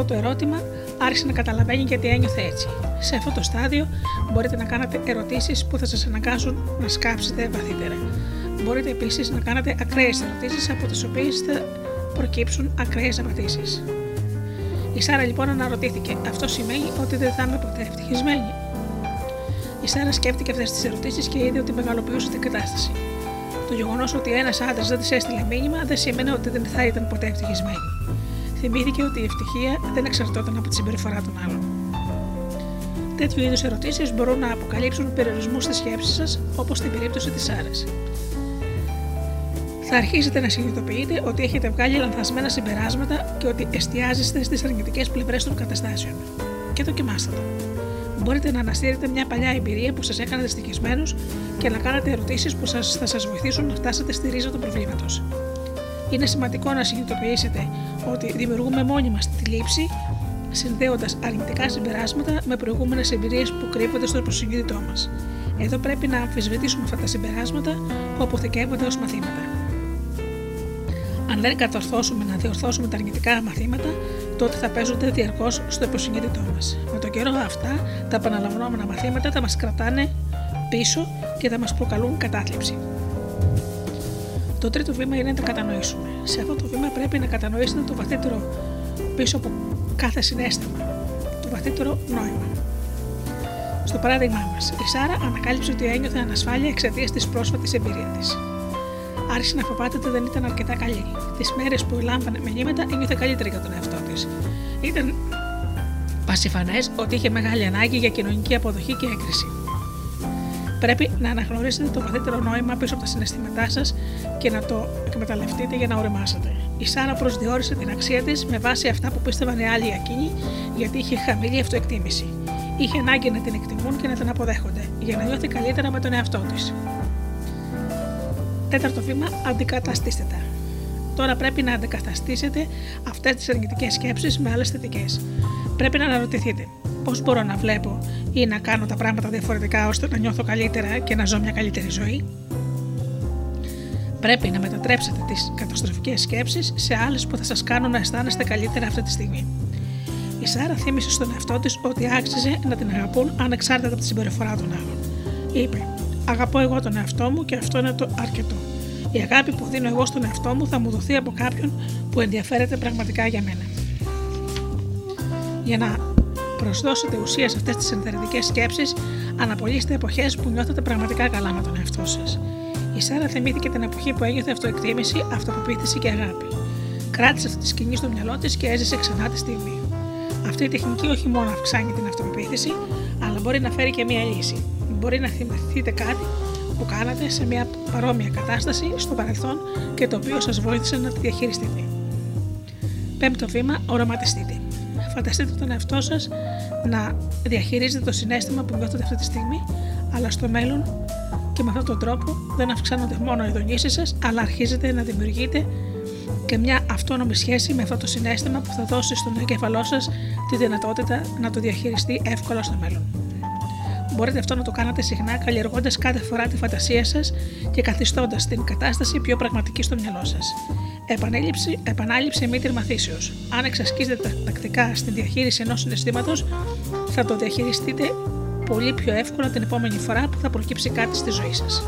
αυτό το ερώτημα, άρχισε να καταλαβαίνει γιατί ένιωθε έτσι. Σε αυτό το στάδιο μπορείτε να κάνετε ερωτήσεις που θα σας αναγκάσουν να σκάψετε βαθύτερα. Μπορείτε επίσης να κάνετε ακραίες ερωτήσεις από τις οποίες θα προκύψουν ακραίες απαντήσεις. Η Σάρα λοιπόν αναρωτήθηκε, αυτό σημαίνει ότι δεν θα είμαι ποτέ ευτυχισμένη; Η Σάρα σκέφτηκε αυτές τις ερωτήσεις και είδε ότι μεγαλοποιούσε την κατάσταση. Το γεγονός ότι ένας άντρας δεν της έστειλε μήνυμα δεν σημαίνει ότι δεν θα ήταν ποτέ ευτυχισμένη. Θυμήθηκε ότι η ευτυχία δεν εξαρτώταν από τη συμπεριφορά των άλλων. Τέτοιου είδους ερωτήσεις μπορούν να αποκαλύψουν περιορισμούς στη σκέψη σας, όπως στην περίπτωση της Σάρα. Θα αρχίσετε να συνειδητοποιείτε ότι έχετε βγάλει λανθασμένα συμπεράσματα και ότι εστιάζεστε στις αρνητικές πλευρές των καταστάσεων. Και δοκιμάστε το. Μπορείτε να αναστείλετε μια παλιά εμπειρία που σας έκανε δυστυχισμένους και να κάνετε ερωτήσεις που σας, θα σας βοηθήσουν να φτάσετε στη ρίζα του προβλήματος. Είναι σημαντικό να συνειδητοποιήσετε ότι δημιουργούμε μόνοι μας τη λήψη συνδέοντας αρνητικά συμπεράσματα με προηγούμενες εμπειρίες που κρύβονται στο υποσυνείδητό μας. Εδώ πρέπει να αμφισβητήσουμε αυτά τα συμπεράσματα που αποθηκεύονται ως μαθήματα. Αν δεν κατορθώσουμε να διορθώσουμε τα αρνητικά μαθήματα, τότε θα παίζονται διαρκώς στο υποσυνείδητό μας. Με τον καιρό αυτά, τα επαναλαμβανόμενα μαθήματα θα μας κρατάνε πίσω και θα μας προκαλούν κατάθλιψη. Το τρίτο βήμα είναι να τα κατανοήσουμε. Σε αυτό το βήμα πρέπει να κατανοήσετε το βαθύτερο πίσω από κάθε συνέστημα, το βαθύτερο νόημα. Στο παράδειγμά μας, η Σάρα ανακάλυψε ότι ένιωθε ανασφάλεια εξαιτίας της πρόσφατης εμπειρίας της. Άρχισε να φοβάται ότι δεν ήταν αρκετά καλή. Τις μέρες που λάμβανε μηνύματα ένιωθε καλύτερα για τον εαυτό της. Ήταν πασιφανές ότι είχε μεγάλη ανάγκη για κοινωνική αποδοχή και έγκριση. Πρέπει να αναγνωρίσετε το βαθύτερο νόημα πίσω από τα συναισθήματά σας και να το εκμεταλλευτείτε για να οριμάσετε. Η Σάρα προσδιορίσε την αξία της με βάση αυτά που πίστευαν οι άλλοι εκείνοι, γιατί είχε χαμηλή αυτοεκτίμηση. Είχε ανάγκη να την εκτιμούν και να την αποδέχονται, για να νιώθει καλύτερα με τον εαυτό της. Τέταρτο βήμα, αντικαταστήστε τα. Τώρα πρέπει να αντικαταστήσετε αυτές τις αρνητικές σκέψεις με άλλες θετικές. Πρέπει να αναρωτηθείτε, πώς μπορώ να βλέπω ή να κάνω τα πράγματα διαφορετικά ώστε να νιώθω καλύτερα και να ζω μια καλύτερη ζωή; Πρέπει να μετατρέψετε τις καταστροφικές σκέψεις σε άλλες που θα σας κάνουν να αισθάνεστε καλύτερα αυτή τη στιγμή. Η Σάρα θύμισε στον εαυτό της ότι άξιζε να την αγαπούν ανεξάρτητα από τη συμπεριφορά των άλλων. Είπε: Αγαπώ εγώ τον εαυτό μου και αυτό είναι το αρκετό. Η αγάπη που δίνω εγώ στον εαυτό μου θα μου δοθεί από κάποιον που ενδιαφέρεται πραγματικά για μένα. Για να προσδώσετε ουσία σε αυτές τις ενθαρρυντικές σκέψεις, αναπολύστε εποχές που νιώθετε πραγματικά καλά με τον εαυτό σας. Η Σάρα θυμήθηκε την εποχή που ένιωθε αυτοεκτίμηση, αυτοπεποίθηση και αγάπη. Κράτησε αυτή τη σκηνή στο μυαλό της και έζησε ξανά τη στιγμή. Αυτή η τεχνική όχι μόνο αυξάνει την αυτοπεποίθηση, αλλά μπορεί να φέρει και μία λύση. Μπορεί να θυμηθείτε κάτι που κάνατε σε μια παρόμοια κατάσταση στο παρελθόν και το οποίο σας βοήθησε να τη διαχειριστείτε. Πέμπτο βήμα, οραματιστείτε. Φανταστείτε τον εαυτό σας να διαχειρίζετε το συνέστημα που νιώθετε αυτή τη στιγμή, αλλά στο μέλλον και με αυτόν τον τρόπο δεν αυξάνονται μόνο οι δονήσεις σας, αλλά αρχίζετε να δημιουργείτε και μια αυτόνομη σχέση με αυτό το συνέστημα που θα δώσει στον εγκέφαλό σας τη δυνατότητα να το διαχειριστεί εύκολα στο μέλλον. Μπορείτε αυτό να το κάνετε συχνά, καλλιεργώντας κάθε φορά τη φαντασία σας και καθιστώντας την κατάσταση πιο πραγματική στο μυαλό σας. Επανάληψη, επανάληψη μήτρη μαθήσεω. Αν εξασκήσετε τακτικά στη διαχείριση ενός συναισθήματος, θα το διαχειριστείτε πολύ πιο εύκολα την επόμενη φορά που θα προκύψει κάτι στη ζωή σας.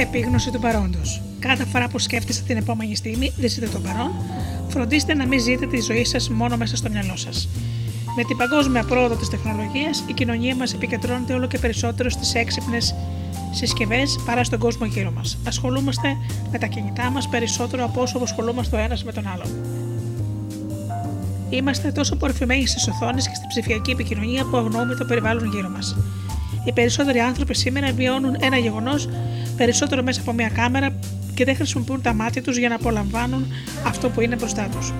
Επίγνωση του παρόντος. Κάθε φορά που σκέφτεστε την επόμενη στιγμή, ζείτε το παρόν, φροντίστε να μην ζείτε τη ζωή σας μόνο μέσα στο μυαλό σας. Με την παγκόσμια πρόοδο της τεχνολογίας, η κοινωνία μας επικεντρώνεται όλο και περισσότερο στις έξυπνες συσκευές παρά στον κόσμο γύρω μας. Ασχολούμαστε με τα κινητά μας περισσότερο από όσο ασχολούμαστε ο ένας με τον άλλον. Είμαστε τόσο πορφημένοι στις οθόνες και στην ψηφιακή επικοινωνία που αγνοούμε το περιβάλλον γύρω μας. Οι περισσότεροι άνθρωποι σήμερα βιώνουν ένα γεγονός περισσότερο μέσα από μια κάμερα και δεν χρησιμοποιούν τα μάτια τους για να απολαμβάνουν αυτό που είναι μπροστά τους.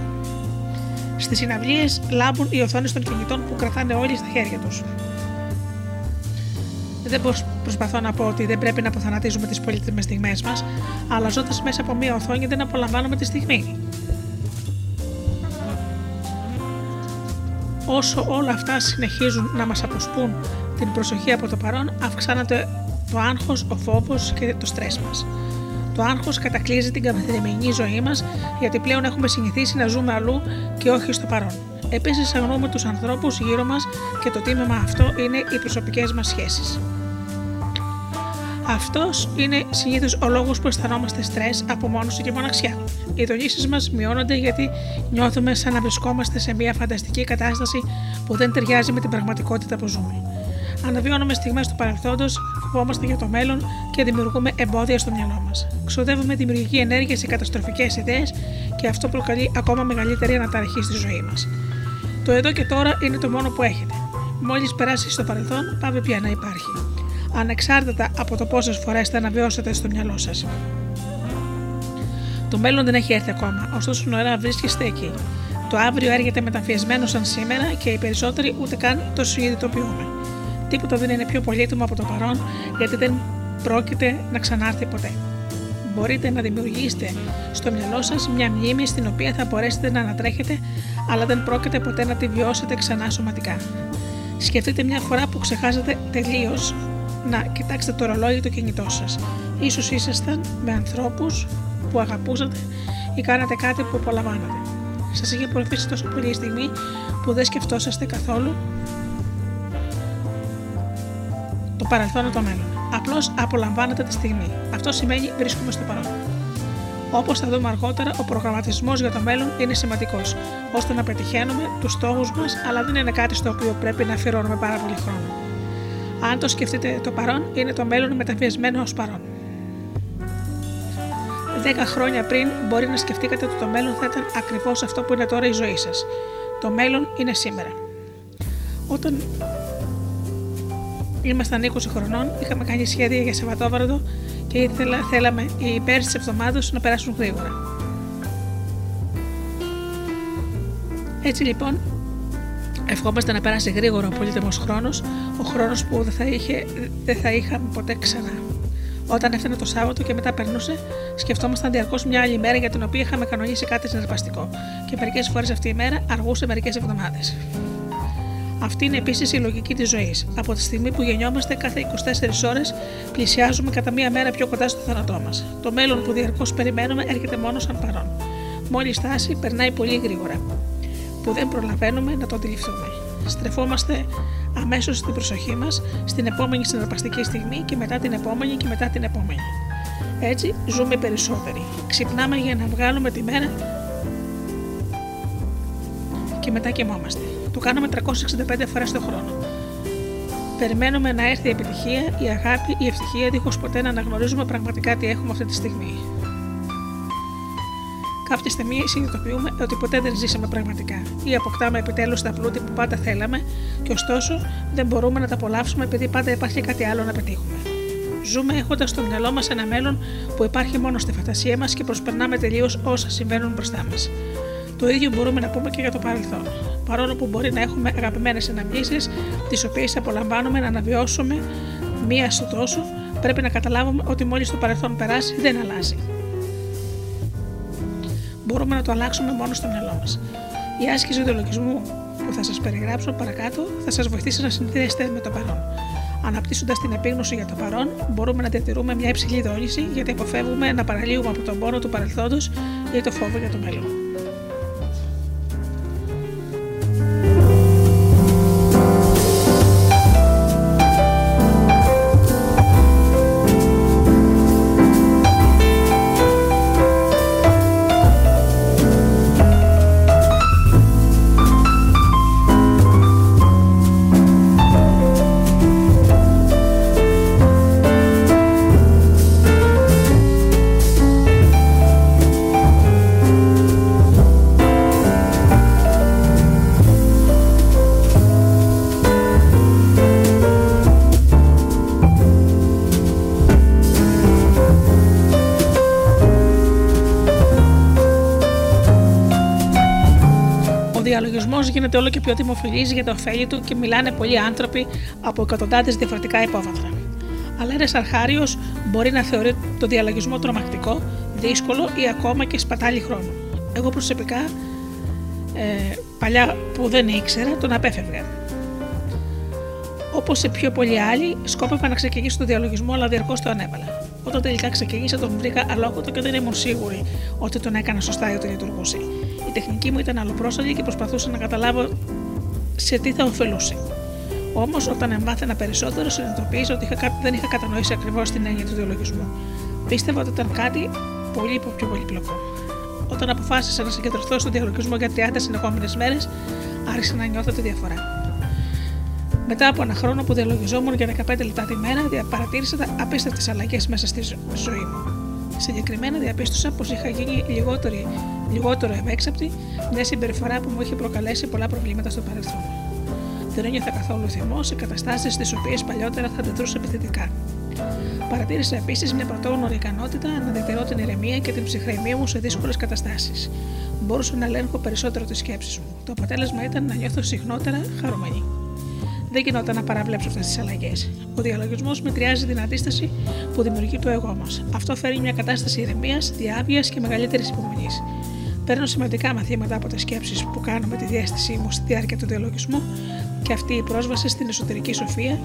Στις συναυλίες λάμπουν οι οθόνες των κινητών που κρατάνε όλοι στα χέρια τους. Δεν προσπαθώ να πω ότι δεν πρέπει να αποθανατίζουμε τις πολύτιμες στιγμές μας, αλλά ζώντας μέσα από μία οθόνη δεν απολαμβάνουμε τη στιγμή. Όσο όλα αυτά συνεχίζουν να μας αποσπούν την προσοχή από το παρόν, αυξάνεται το άγχος, ο φόβος και το στρες μας. Το άγχος κατακλείζει την καθημερινή ζωή μας γιατί πλέον έχουμε συνηθίσει να ζούμε αλλού και όχι στο παρόν. Επίσης αγνοούμε τους ανθρώπους γύρω μας και το τίμημα αυτό είναι οι προσωπικές μας σχέσεις. Αυτός είναι συνήθως ο λόγος που αισθανόμαστε στρες, απομόνωση και μοναξιά. Οι δονήσει μας μειώνονται γιατί νιώθουμε σαν να βρισκόμαστε σε μια φανταστική κατάσταση που δεν ταιριάζει με την πραγματικότητα που ζούμε. Αναβιώνουμε στιγμές του παρελθόντος, φοβόμαστε για το μέλλον και δημιουργούμε εμπόδια στο μυαλό μας. Ξοδεύουμε δημιουργική ενέργεια σε καταστροφικές ιδέες και αυτό προκαλεί ακόμα μεγαλύτερη αναταραχή στη ζωή μας. Το εδώ και τώρα είναι το μόνο που έχετε. Μόλις περάσει στο παρελθόν, πάμε πια να υπάρχει. Ανεξάρτητα από το πόσες φορές θα αναβιώσετε στο μυαλό σας. Το μέλλον δεν έχει έρθει ακόμα, ωστόσο νοερά βρίσκεστε εκεί. Το αύριο έρχεται μεταμφιεσμένο σαν σήμερα και οι περισσότεροι ούτε καν το συνειδητοποιούμε. Τίποτα δεν είναι πιο πολύτιμο από το παρόν, γιατί δεν πρόκειται να ξανάρθει ποτέ. Μπορείτε να δημιουργήσετε στο μυαλό σας μια μνήμη στην οποία θα μπορέσετε να ανατρέχετε, αλλά δεν πρόκειται ποτέ να τη βιώσετε ξανά σωματικά. Σκεφτείτε μια φορά που ξεχάσατε τελείως να κοιτάξετε το ρολόι του κινητός σας. σω ήσασταν με ανθρώπους που αγαπούσατε ή κάνατε κάτι που απολαμβάνατε. Σας είχε προωθήσει τόσο πολύ η στιγμή που δεν σκεφτόσαστε καθόλου το παρελθόν ή το μέλλον. Απλώς απολαμβάνετε τη στιγμή. Αυτό σημαίνει βρίσκουμε στο παρόν. Όπως θα δούμε αργότερα, ο προγραμματισμός για το μέλλον είναι σημαντικός, ώστε να πετυχαίνουμε τους στόχους μας, αλλά δεν είναι κάτι στο οποίο πρέπει να αφιερώνουμε πάρα πολύ χρόνο. Αν το σκεφτείτε το παρόν, είναι το μέλλον μεταφιεσμένο ως παρόν. Δέκα χρόνια πριν μπορεί να σκεφτήκατε ότι το μέλλον θα ήταν ακριβώς αυτό που είναι τώρα η ζωή σας. Το μέλλον είναι σήμερα. Όταν ήμασταν 20 χρονών, είχαμε κάνει σχέδια για Σαββατόβραδο και ήθελα, θέλαμε οι υπέρ της εβδομάδας να περάσουν γρήγορα. Έτσι λοιπόν, ευχόμαστε να περάσει γρήγορα ο πολύτιμος χρόνος, ο χρόνος που δεν θα, είχε, δεν θα είχαμε ποτέ ξανά. Όταν έφτανε το Σάββατο και μετά περνούσε, σκεφτόμασταν διαρκώς μια άλλη μέρα για την οποία είχαμε κανονίσει κάτι συναρπαστικό. Και μερικές φορές αυτή η μέρα αργούσε μερικές εβδομάδες. Αυτή είναι επίσης η λογική της ζωής. Από τη στιγμή που γεννιόμαστε, κάθε 24 ώρες πλησιάζουμε κατά μία μέρα πιο κοντά στο θάνατό μας. Το μέλλον που διαρκώς περιμένουμε έρχεται μόνο σαν παρόν. Μόλι φτάσει, περνάει πολύ γρήγορα, που δεν προλαβαίνουμε να το αντιληφθούμε. Στρεφόμαστε αμέσως την προσοχή μας στην επόμενη συναρπαστική στιγμή και μετά την επόμενη και μετά την επόμενη. Έτσι ζούμε περισσότεροι. Ξυπνάμε για να βγάλουμε τη μέρα και μετά κοιμόμαστε. Το κάνουμε 365 φορές το χρόνο. Περιμένουμε να έρθει η επιτυχία, η αγάπη, η ευτυχία, δίχως ποτέ να αναγνωρίζουμε πραγματικά τι έχουμε αυτή τη στιγμή. Κάποια στιγμή συνειδητοποιούμε ότι ποτέ δεν ζήσαμε πραγματικά ή αποκτάμε επιτέλους τα πλούτη που πάντα θέλαμε και ωστόσο δεν μπορούμε να τα απολαύσουμε επειδή πάντα υπάρχει κάτι άλλο να πετύχουμε. Ζούμε έχοντας στο μυαλό μας ένα μέλλον που υπάρχει μόνο στη φαντασία μας και προσπερνάμε τελείως όσα συμβαίνουν μπροστά μας. Το ίδιο μπορούμε να πούμε και για το παρελθόν. Παρόλο που μπορεί να έχουμε αγαπημένες αναμνήσεις, τις οποίες απολαμβάνουμε να αναβιώσουμε μία στο τόσο, πρέπει να καταλάβουμε ότι μόλις το παρελθόν περάσει δεν αλλάζει. Μπορούμε να το αλλάξουμε μόνο στο μυαλό μας. Η άσκηση του λογισμού που θα σας περιγράψω παρακάτω θα σας βοηθήσει να συνδέσετε με το παρόν. Αναπτύσσοντας την επίγνωση για το παρόν, μπορούμε να διατηρούμε μια υψηλή δόνηση γιατί αποφεύγουμε να παραλύουμε από τον πόνο του παρελθόντος ή το φόβο για το μέλλον. Γίνεται όλο και πιο δημοφιλής για το ωφέλη του και μιλάνε πολλοί άνθρωποι από εκατοντάδες διαφορετικά υπόβαθρα. Αλλά ένας αρχάριος μπορεί να θεωρεί το διαλογισμό τρομακτικό, δύσκολο ή ακόμα και σπατάλη χρόνου. Εγώ προσωπικά, ε, παλιά που δεν ήξερα, τον απέφευγα. Όπως σε πιο πολλοί άλλοι, σκόπευα να ξεκινήσω το διαλογισμό, αλλά διαρκώς το ανέβαλα. Όταν τελικά ξεκίνησα, τον βρήκα αλόκοτο και δεν ήμουν σίγουρη ότι τον έκανα σωστά ή ότι λειτουργούσε. Η τεχνική μου ήταν αλλοπρόσαλη και προσπαθούσα να καταλάβω σε τι θα ωφελούσε. Όμως, όταν εμβάθαινα περισσότερο, συνειδητοποίησα ότι είχα, δεν είχα κατανοήσει ακριβώς την έννοια του διαλογισμού. Πίστευα ότι ήταν κάτι πολύ πιο πολύπλοκο. Όταν αποφάσισα να συγκεντρωθώ στον διαλογισμό για 30 συνεχόμενες μέρες, άρχισα να νιώθω τη διαφορά. Μετά από ένα χρόνο που διαλογιζόμουν για 15 λεπτά τη μέρα, παρατήρησα απίστευτες αλλαγές μέσα στη ζωή μου. Συγκεκριμένα διαπίστωσα πως είχα γίνει λιγότερη, λιγότερο ευέξαπτη, μια συμπεριφορά που μου είχε προκαλέσει πολλά προβλήματα στο παρελθόν. Δεν ένιωθα καθόλου θυμός σε καταστάσεις στι οποίες παλιότερα θα αντιδρούσα επιθετικά. Παρατήρησα επίσης μια πρωτόγνωρη ικανότητα να διατηρώ την ηρεμία και την ψυχραιμία μου σε δύσκολες καταστάσεις. Μπορούσα να ελέγχω περισσότερο τις σκέψεις μου. Το αποτέλεσμα ήταν να νιώθω συχνότερα χαρούμενη δεν γινόταν να παραβλέψω αυτές τις αλλαγές. Ο διαλογισμός μετριάζει την αντίσταση που δημιουργεί το εγώ μας. Αυτό φέρνει μια κατάσταση ηρεμίας, διάβια και μεγαλύτερης υπομονής. Παίρνω σημαντικά μαθήματα από τις σκέψεις που κάνω με τη διέστησή μου στη διάρκεια του διαλογισμού και αυτή η πρόσβαση στην εσωτερική σοφία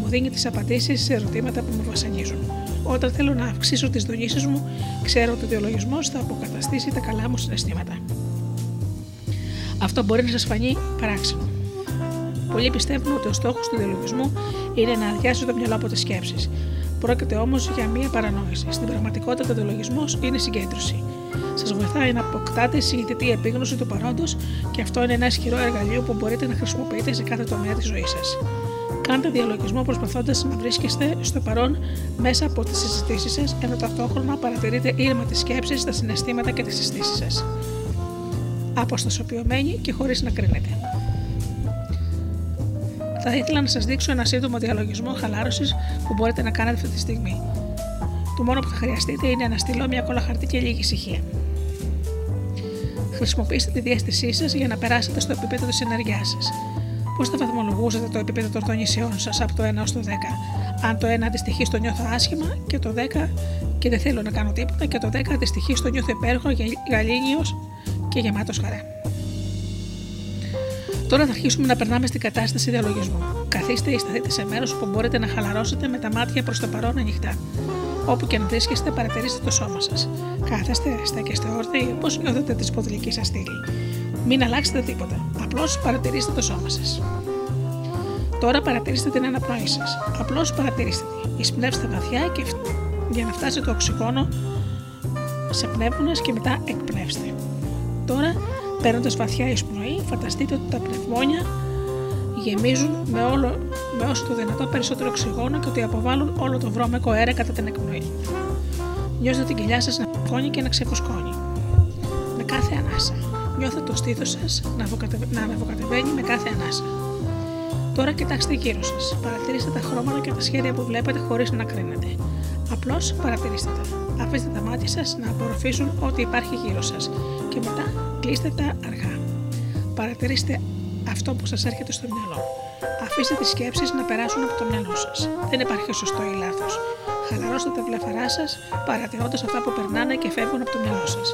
μου δίνει τις απαντήσεις σε ερωτήματα που με βασανίζουν. Όταν θέλω να αυξήσω τις δονήσεις μου, ξέρω ότι ο διαλογισμός θα αποκαταστήσει τα καλά μου συναισθήματα. Αυτό μπορεί να σας φανεί παράξενο. Πολλοί πιστεύουν ότι ο στόχος του διαλογισμού είναι να αδειάσει το μυαλό από τις σκέψεις. Πρόκειται όμως για μία παρανόηση. Στην πραγματικότητα, ο διαλογισμός είναι συγκέντρωση. Σας βοηθάει να αποκτάτε συνειδητή επίγνωση του παρόντος και αυτό είναι ένα ισχυρό εργαλείο που μπορείτε να χρησιμοποιείτε σε κάθε τομέα της ζωής σας. Κάντε διαλογισμό προσπαθώντας να βρίσκεστε στο παρόν μέσα από τις συζητήσεις σας, ενώ ταυτόχρονα παρατηρείτε ήρμα τις σκέψεις, τα συναισθήματα και τις συστήσεις σας. Αποστασιοποιημένοι και χωρίς να κρίνετε. Θα ήθελα να σας δείξω ένα σύντομο διαλογισμό χαλάρωσης που μπορείτε να κάνετε αυτή τη στιγμή. Το μόνο που θα χρειαστείτε είναι να στείλω μια κόλλα χαρτί και λίγη ησυχία. Χρησιμοποιήστε τη διέστησή σας για να περάσετε στο επίπεδο της ενέργειάς σας. Πώς θα βαθμολογούσατε το επίπεδο των τονισιών σας από το 1 έω το 10, αν το 1 αντιστοιχεί στο νιώθω άσχημα και το 10 και δεν θέλω να κάνω τίποτα και το 10 αντιστοιχεί στο νιώθω υπέροχο, γαλήνιος και γεμάτος χαρά. Τώρα θα αρχίσουμε να περνάμε στην κατάσταση διαλογισμού. Καθίστε ή σταθείτε σε μέρος που μπορείτε να χαλαρώσετε με τα μάτια προς το παρόν ανοιχτά. Όπου και αν βρίσκεστε, παρατηρήστε το σώμα σας. Κάθεστε, στέκεστε όρθιοι, πώ νιώθετε τη σποδηλική σας στήλη. Μην αλλάξετε τίποτα. Απλώς παρατηρήστε το σώμα σας. Τώρα παρατηρήστε την αναπνοή σας. Απλώς παρατηρήστε τη. Εισπνεύστε βαθιά και για να φτάσει το οξυγόνο σε πνεύμονες και μετά εκπνεύστε. Τώρα Παίρνοντας βαθιά εισπνοή, φανταστείτε ότι τα πνευμόνια γεμίζουν με, όλο, με όσο το δυνατό περισσότερο οξυγόνο και ότι αποβάλλουν όλο το βρώμικο αέρα κατά την εκπνοή. Νιώστε την κοιλιά σας να φωνεί και να ξεφουσκώνει. Με κάθε ανάσα. Νιώστε το στήθος σας να, να αναβοκατεβαίνει με κάθε ανάσα. Τώρα κοιτάξτε γύρω σας. Παρατηρήστε τα χρώματα και τα σχέδια που βλέπετε χωρίς να κρίνετε. Απλώς παρατηρήστε τα. Αφήστε τα μάτια σας να απορροφήσουν ό,τι υπάρχει γύρω σας και μετά κλείστε τα αργά. Παρατηρήστε αυτό που σας έρχεται στο μυαλό. Αφήστε τις σκέψεις να περάσουν από το μυαλό σας. Δεν υπάρχει σωστό ή λάθος. Χαλαρώστε τα βλεφαρά σας, παρατηρώντας αυτά που περνάνε και φεύγουν από το μυαλό σας.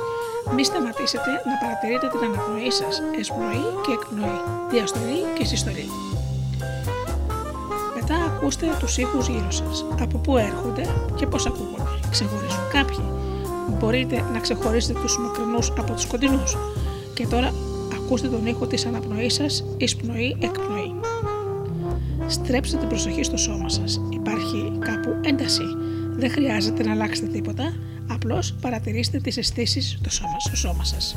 Μη σταματήσετε να παρατηρείτε την αναπνοή σας, εσπνοή και εκπνοή, διαστολή και συστολή. Μετά ακούστε τους ήχους γύρω σας. Από πού έρχονται και πώς ακούγονται. Ξεχωρίζουν κάποιοι μπορείτε να ξεχωρίσετε τους μακρινούς από τους κοντινούς. Και τώρα ακούστε τον ήχο της αναπνοής σας, εισπνοή, εκπνοή. Στρέψτε την προσοχή στο σώμα σας. Υπάρχει κάπου ένταση. Δεν χρειάζεται να αλλάξετε τίποτα, απλώς παρατηρήστε τις αισθήσεις στο σώμα, στο σώμα σας.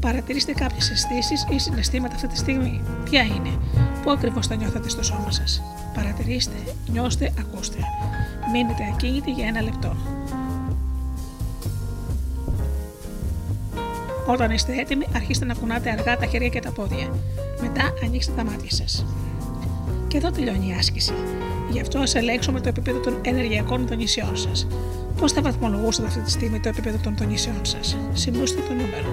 Παρατηρήστε κάποιες αισθήσεις ή συναισθήματα αυτή τη στιγμή. Ποια είναι, πού ακριβώς τα νιώθετε στο σώμα σας; Παρατηρήστε, νιώστε, ακούστε. Μείνετε ακίνητοι για ένα λεπτό. Όταν είστε έτοιμοι, αρχίστε να κουνάτε αργά τα χέρια και τα πόδια. Μετά ανοίξτε τα μάτια σας. Και εδώ τελειώνει η άσκηση. Γι' αυτό α ελέγξουμε το επίπεδο των ενεργειακών τονισιών σας. Πώς θα βαθμολογούσατε αυτή τη στιγμή το επίπεδο των τονισιών σας; Σημούστε το νούμερο.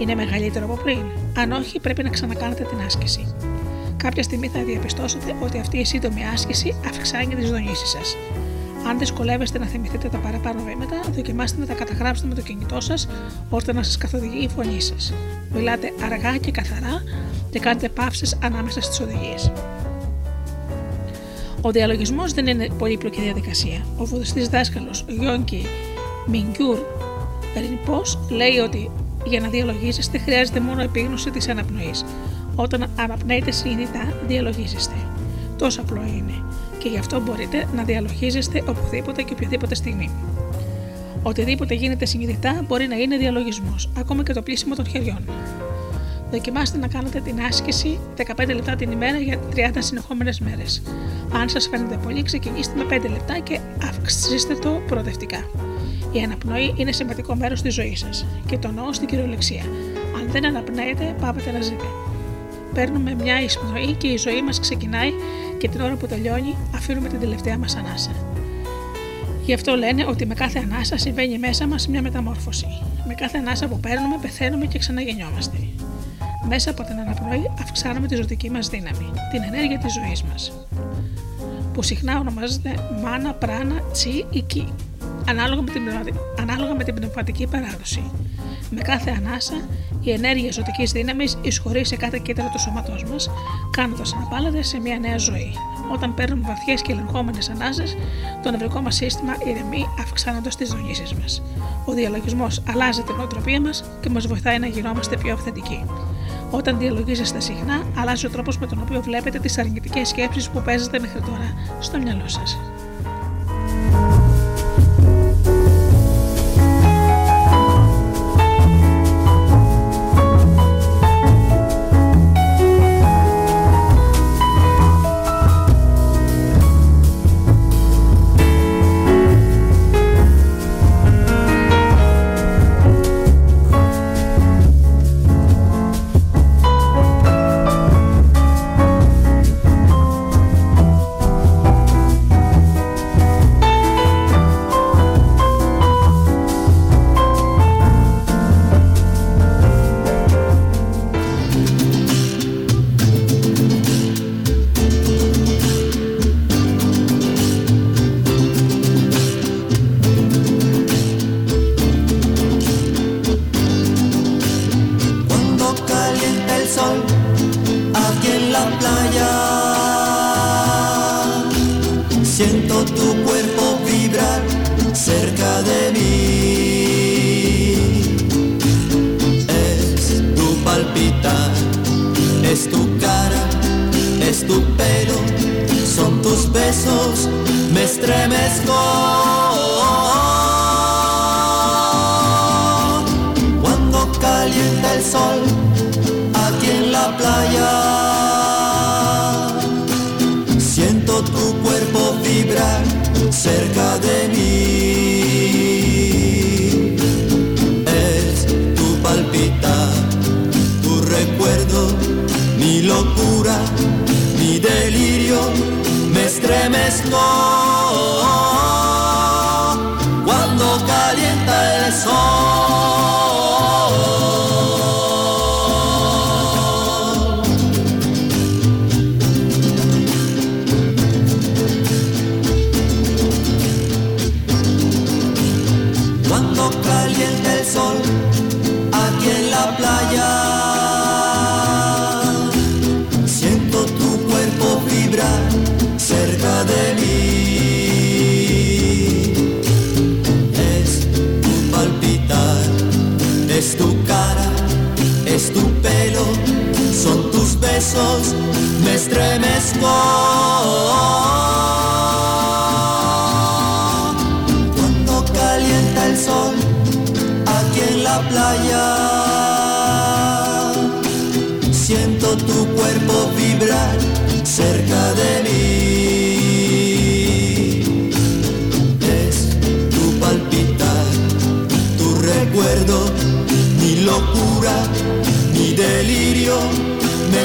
είναι μεγαλύτερο από πριν. Αν όχι, πρέπει να ξανακάνετε την άσκηση. Κάποια στιγμή θα διαπιστώσετε ότι αυτή η σύντομη άσκηση αυξάνει τις δονήσεις σας. Αν δυσκολεύεστε να θυμηθείτε τα παραπάνω βήματα, δοκιμάστε να τα καταγράψετε με το κινητό σας ώστε να σας καθοδηγεί η φωνή σας. Μιλάτε αργά και καθαρά και κάντε παύσει ανάμεσα στις οδηγίες. Ο διαλογισμός δεν είναι πολύπλοκη διαδικασία. Ο βουδιστή δάσκαλος Γιόνκι Μινγκιούρ Ρινπό λέει ότι για να διαλογίζεστε χρειάζεται μόνο επίγνωση της αναπνοής. Όταν αναπνέετε συνειδητά, διαλογίζεστε. Τόσο απλό είναι. Και γι' αυτό μπορείτε να διαλογίζεστε οπουδήποτε και οποιαδήποτε στιγμή. Οτιδήποτε γίνεται συνειδητά μπορεί να είναι διαλογισμός, ακόμα και το πλήσιμο των χεριών. Δοκιμάστε να κάνετε την άσκηση 15 λεπτά την ημέρα για 30 συνεχόμενες μέρες. Αν σας φαίνεται πολύ, ξεκινήστε με 5 λεπτά και αυξήστε το προοδευτικά. Η αναπνοή είναι σημαντικό μέρος της ζωής σας και το εννοώ στην κυριολεξία. Αν δεν αναπνέετε, πάτε να ζείτε. Παίρνουμε μια εισπνοή και η ζωή μας ξεκινάει και την ώρα που τελειώνει αφήνουμε την τελευταία μας ανάσα. Γι' αυτό λένε ότι με κάθε ανάσα συμβαίνει μέσα μας μια μεταμόρφωση. Με κάθε ανάσα που παίρνουμε, πεθαίνουμε και ξαναγεννιόμαστε. Μέσα από την αναπνοή αυξάνουμε τη ζωτική μας δύναμη, την ενέργεια της ζωής μας. Που συχνά ονομάζεται μάνα, πράνα, τσι ή κι ανάλογα με την, ανάλογα με την πνευματική παράδοση. Με κάθε ανάσα, η ενέργεια ζωτική δύναμη εισχωρεί σε κάθε κύτταρο του σώματός μας, κάνοντας αναπάλλοντα σε μια νέα ζωή. Όταν παίρνουμε βαθιές και ελεγχόμενες ανάσες, το νευρικό μας σύστημα ηρεμεί, αυξάνοντας τις δονήσει μας. Ο διαλογισμός αλλάζει την νοοτροπία μας και μας βοηθάει να γινόμαστε πιο αυθεντικοί. Όταν διαλογίζεστε συχνά, αλλάζει ο τρόπος με τον οποίο βλέπετε τις αρνητικές σκέψεις που παίζετε μέχρι τώρα στο μυαλό σας.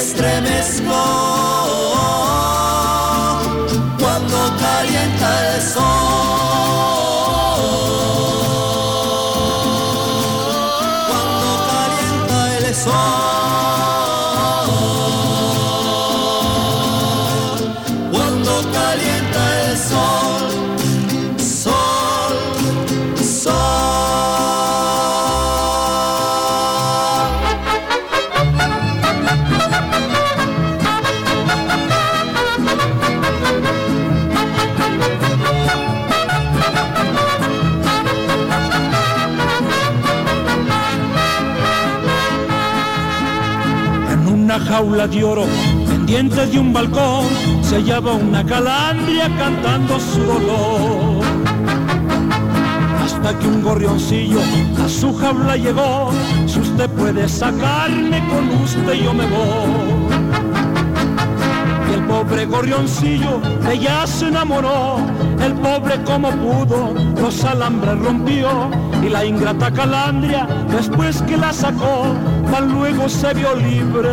estremezco. Jaula de oro, pendiente de un balcón, se hallaba una calandria cantando su dolor. Hasta que un gorrioncillo a su jaula llegó, si usted puede sacarme con usted yo me voy. Y el pobre gorrioncillo ella se enamoró, el pobre como pudo, los alambres rompió y la ingrata calandria después que la sacó, tan luego se vio libre.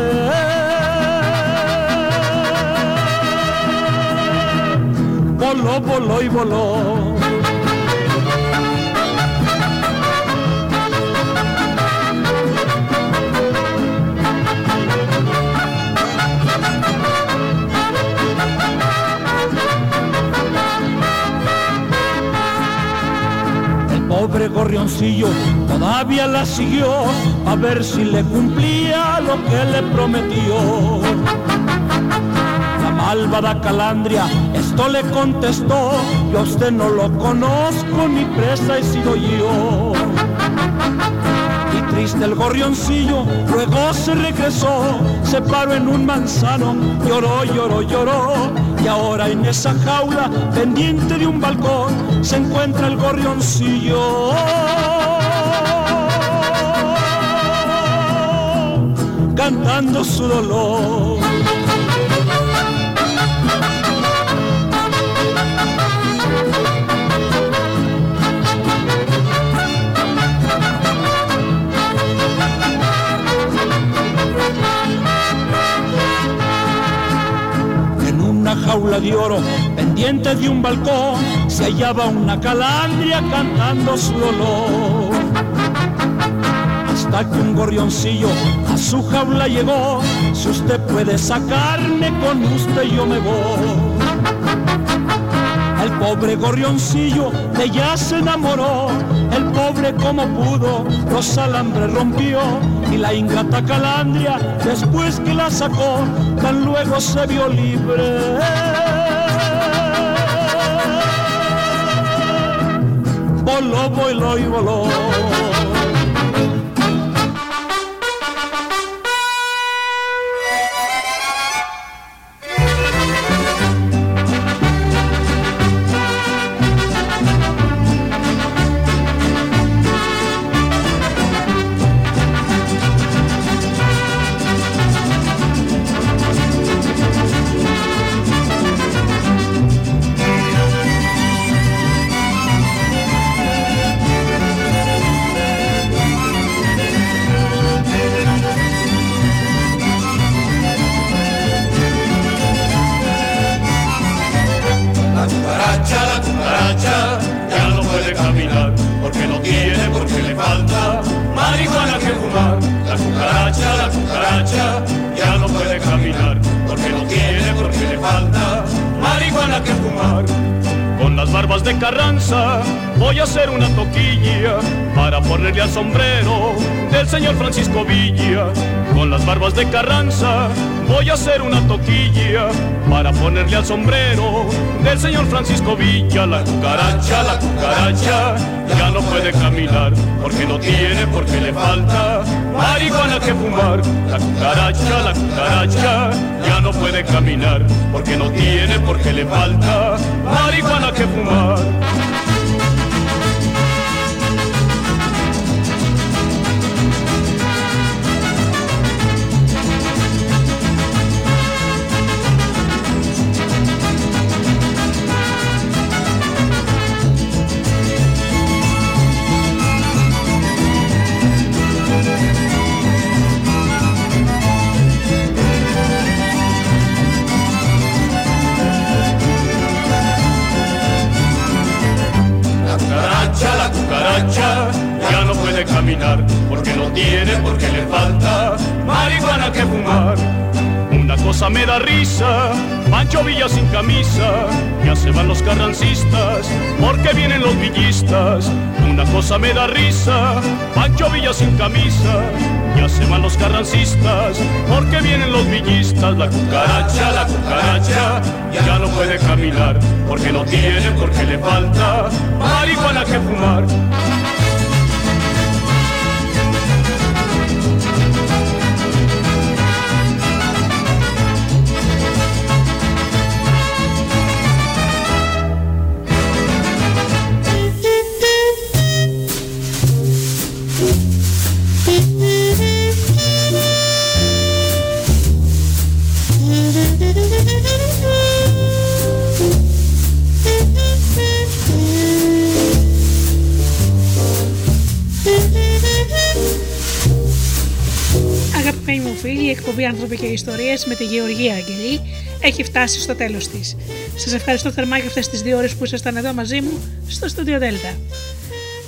Voló, voló y voló. pobre gorrioncillo todavía la siguió a ver si le cumplía lo que le prometió. La malvada calandria esto le contestó, yo usted no lo conozco, ni presa he sido yo. Y triste el gorrioncillo, luego se regresó, se paró en un manzano, lloró, lloró, lloró y ahora en esa jaula, pendiente de un balcón, se encuentra el gorrioncillo. Cantando su dolor. jaula de oro, pendiente de un balcón, se hallaba una calandria cantando su dolor. Hasta que un gorrioncillo a su jaula llegó, si usted puede sacarme con usted yo me voy. El pobre gorrioncillo de ella se enamoró, el pobre como pudo, los alambres rompió y la ingrata calandria, después que la sacó, tan luego se vio libre. Voló, voló y voló. Hacer una toquilla para ponerle al sombrero del señor Francisco Villa. La cucaracha, la cucaracha, ya no puede caminar porque no tiene, porque le falta marihuana que fumar. La cucaracha, la cucaracha, ya no puede caminar porque no tiene, porque le falta marihuana que fumar. Cosa me da risa, Pancho Villa sin camisa, ya se van los carrancistas, porque vienen los villistas. La cucaracha, la cucaracha, ya no puede caminar, porque no tiene, porque le falta marihuana que fumar. Άνθρωποι και Ιστορίες με τη Γεωργία Αγγελή έχει φτάσει στο τέλος της. Σας ευχαριστώ θερμά για αυτές τις δύο ώρες που ήσασταν εδώ μαζί μου στο Studio Delta.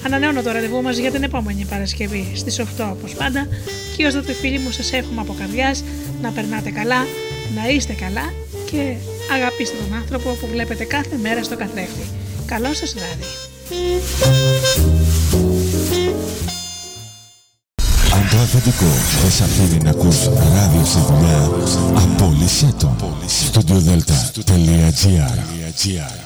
Ανανεώνω το ραντεβού μας για την επόμενη Παρασκευή στις 8 όπως πάντα και ως τότε φίλοι μου σας εύχομαι από καρδιάς να περνάτε καλά, να είστε καλά και αγαπήστε τον άνθρωπο που βλέπετε κάθε μέρα στο καθρέφτη. Καλό σας βράδυ. Αφεντικό δεν σ' αφήνει να ακούς ράδιο στη δουλειά, απόλυσέ το. Studiodelta.gr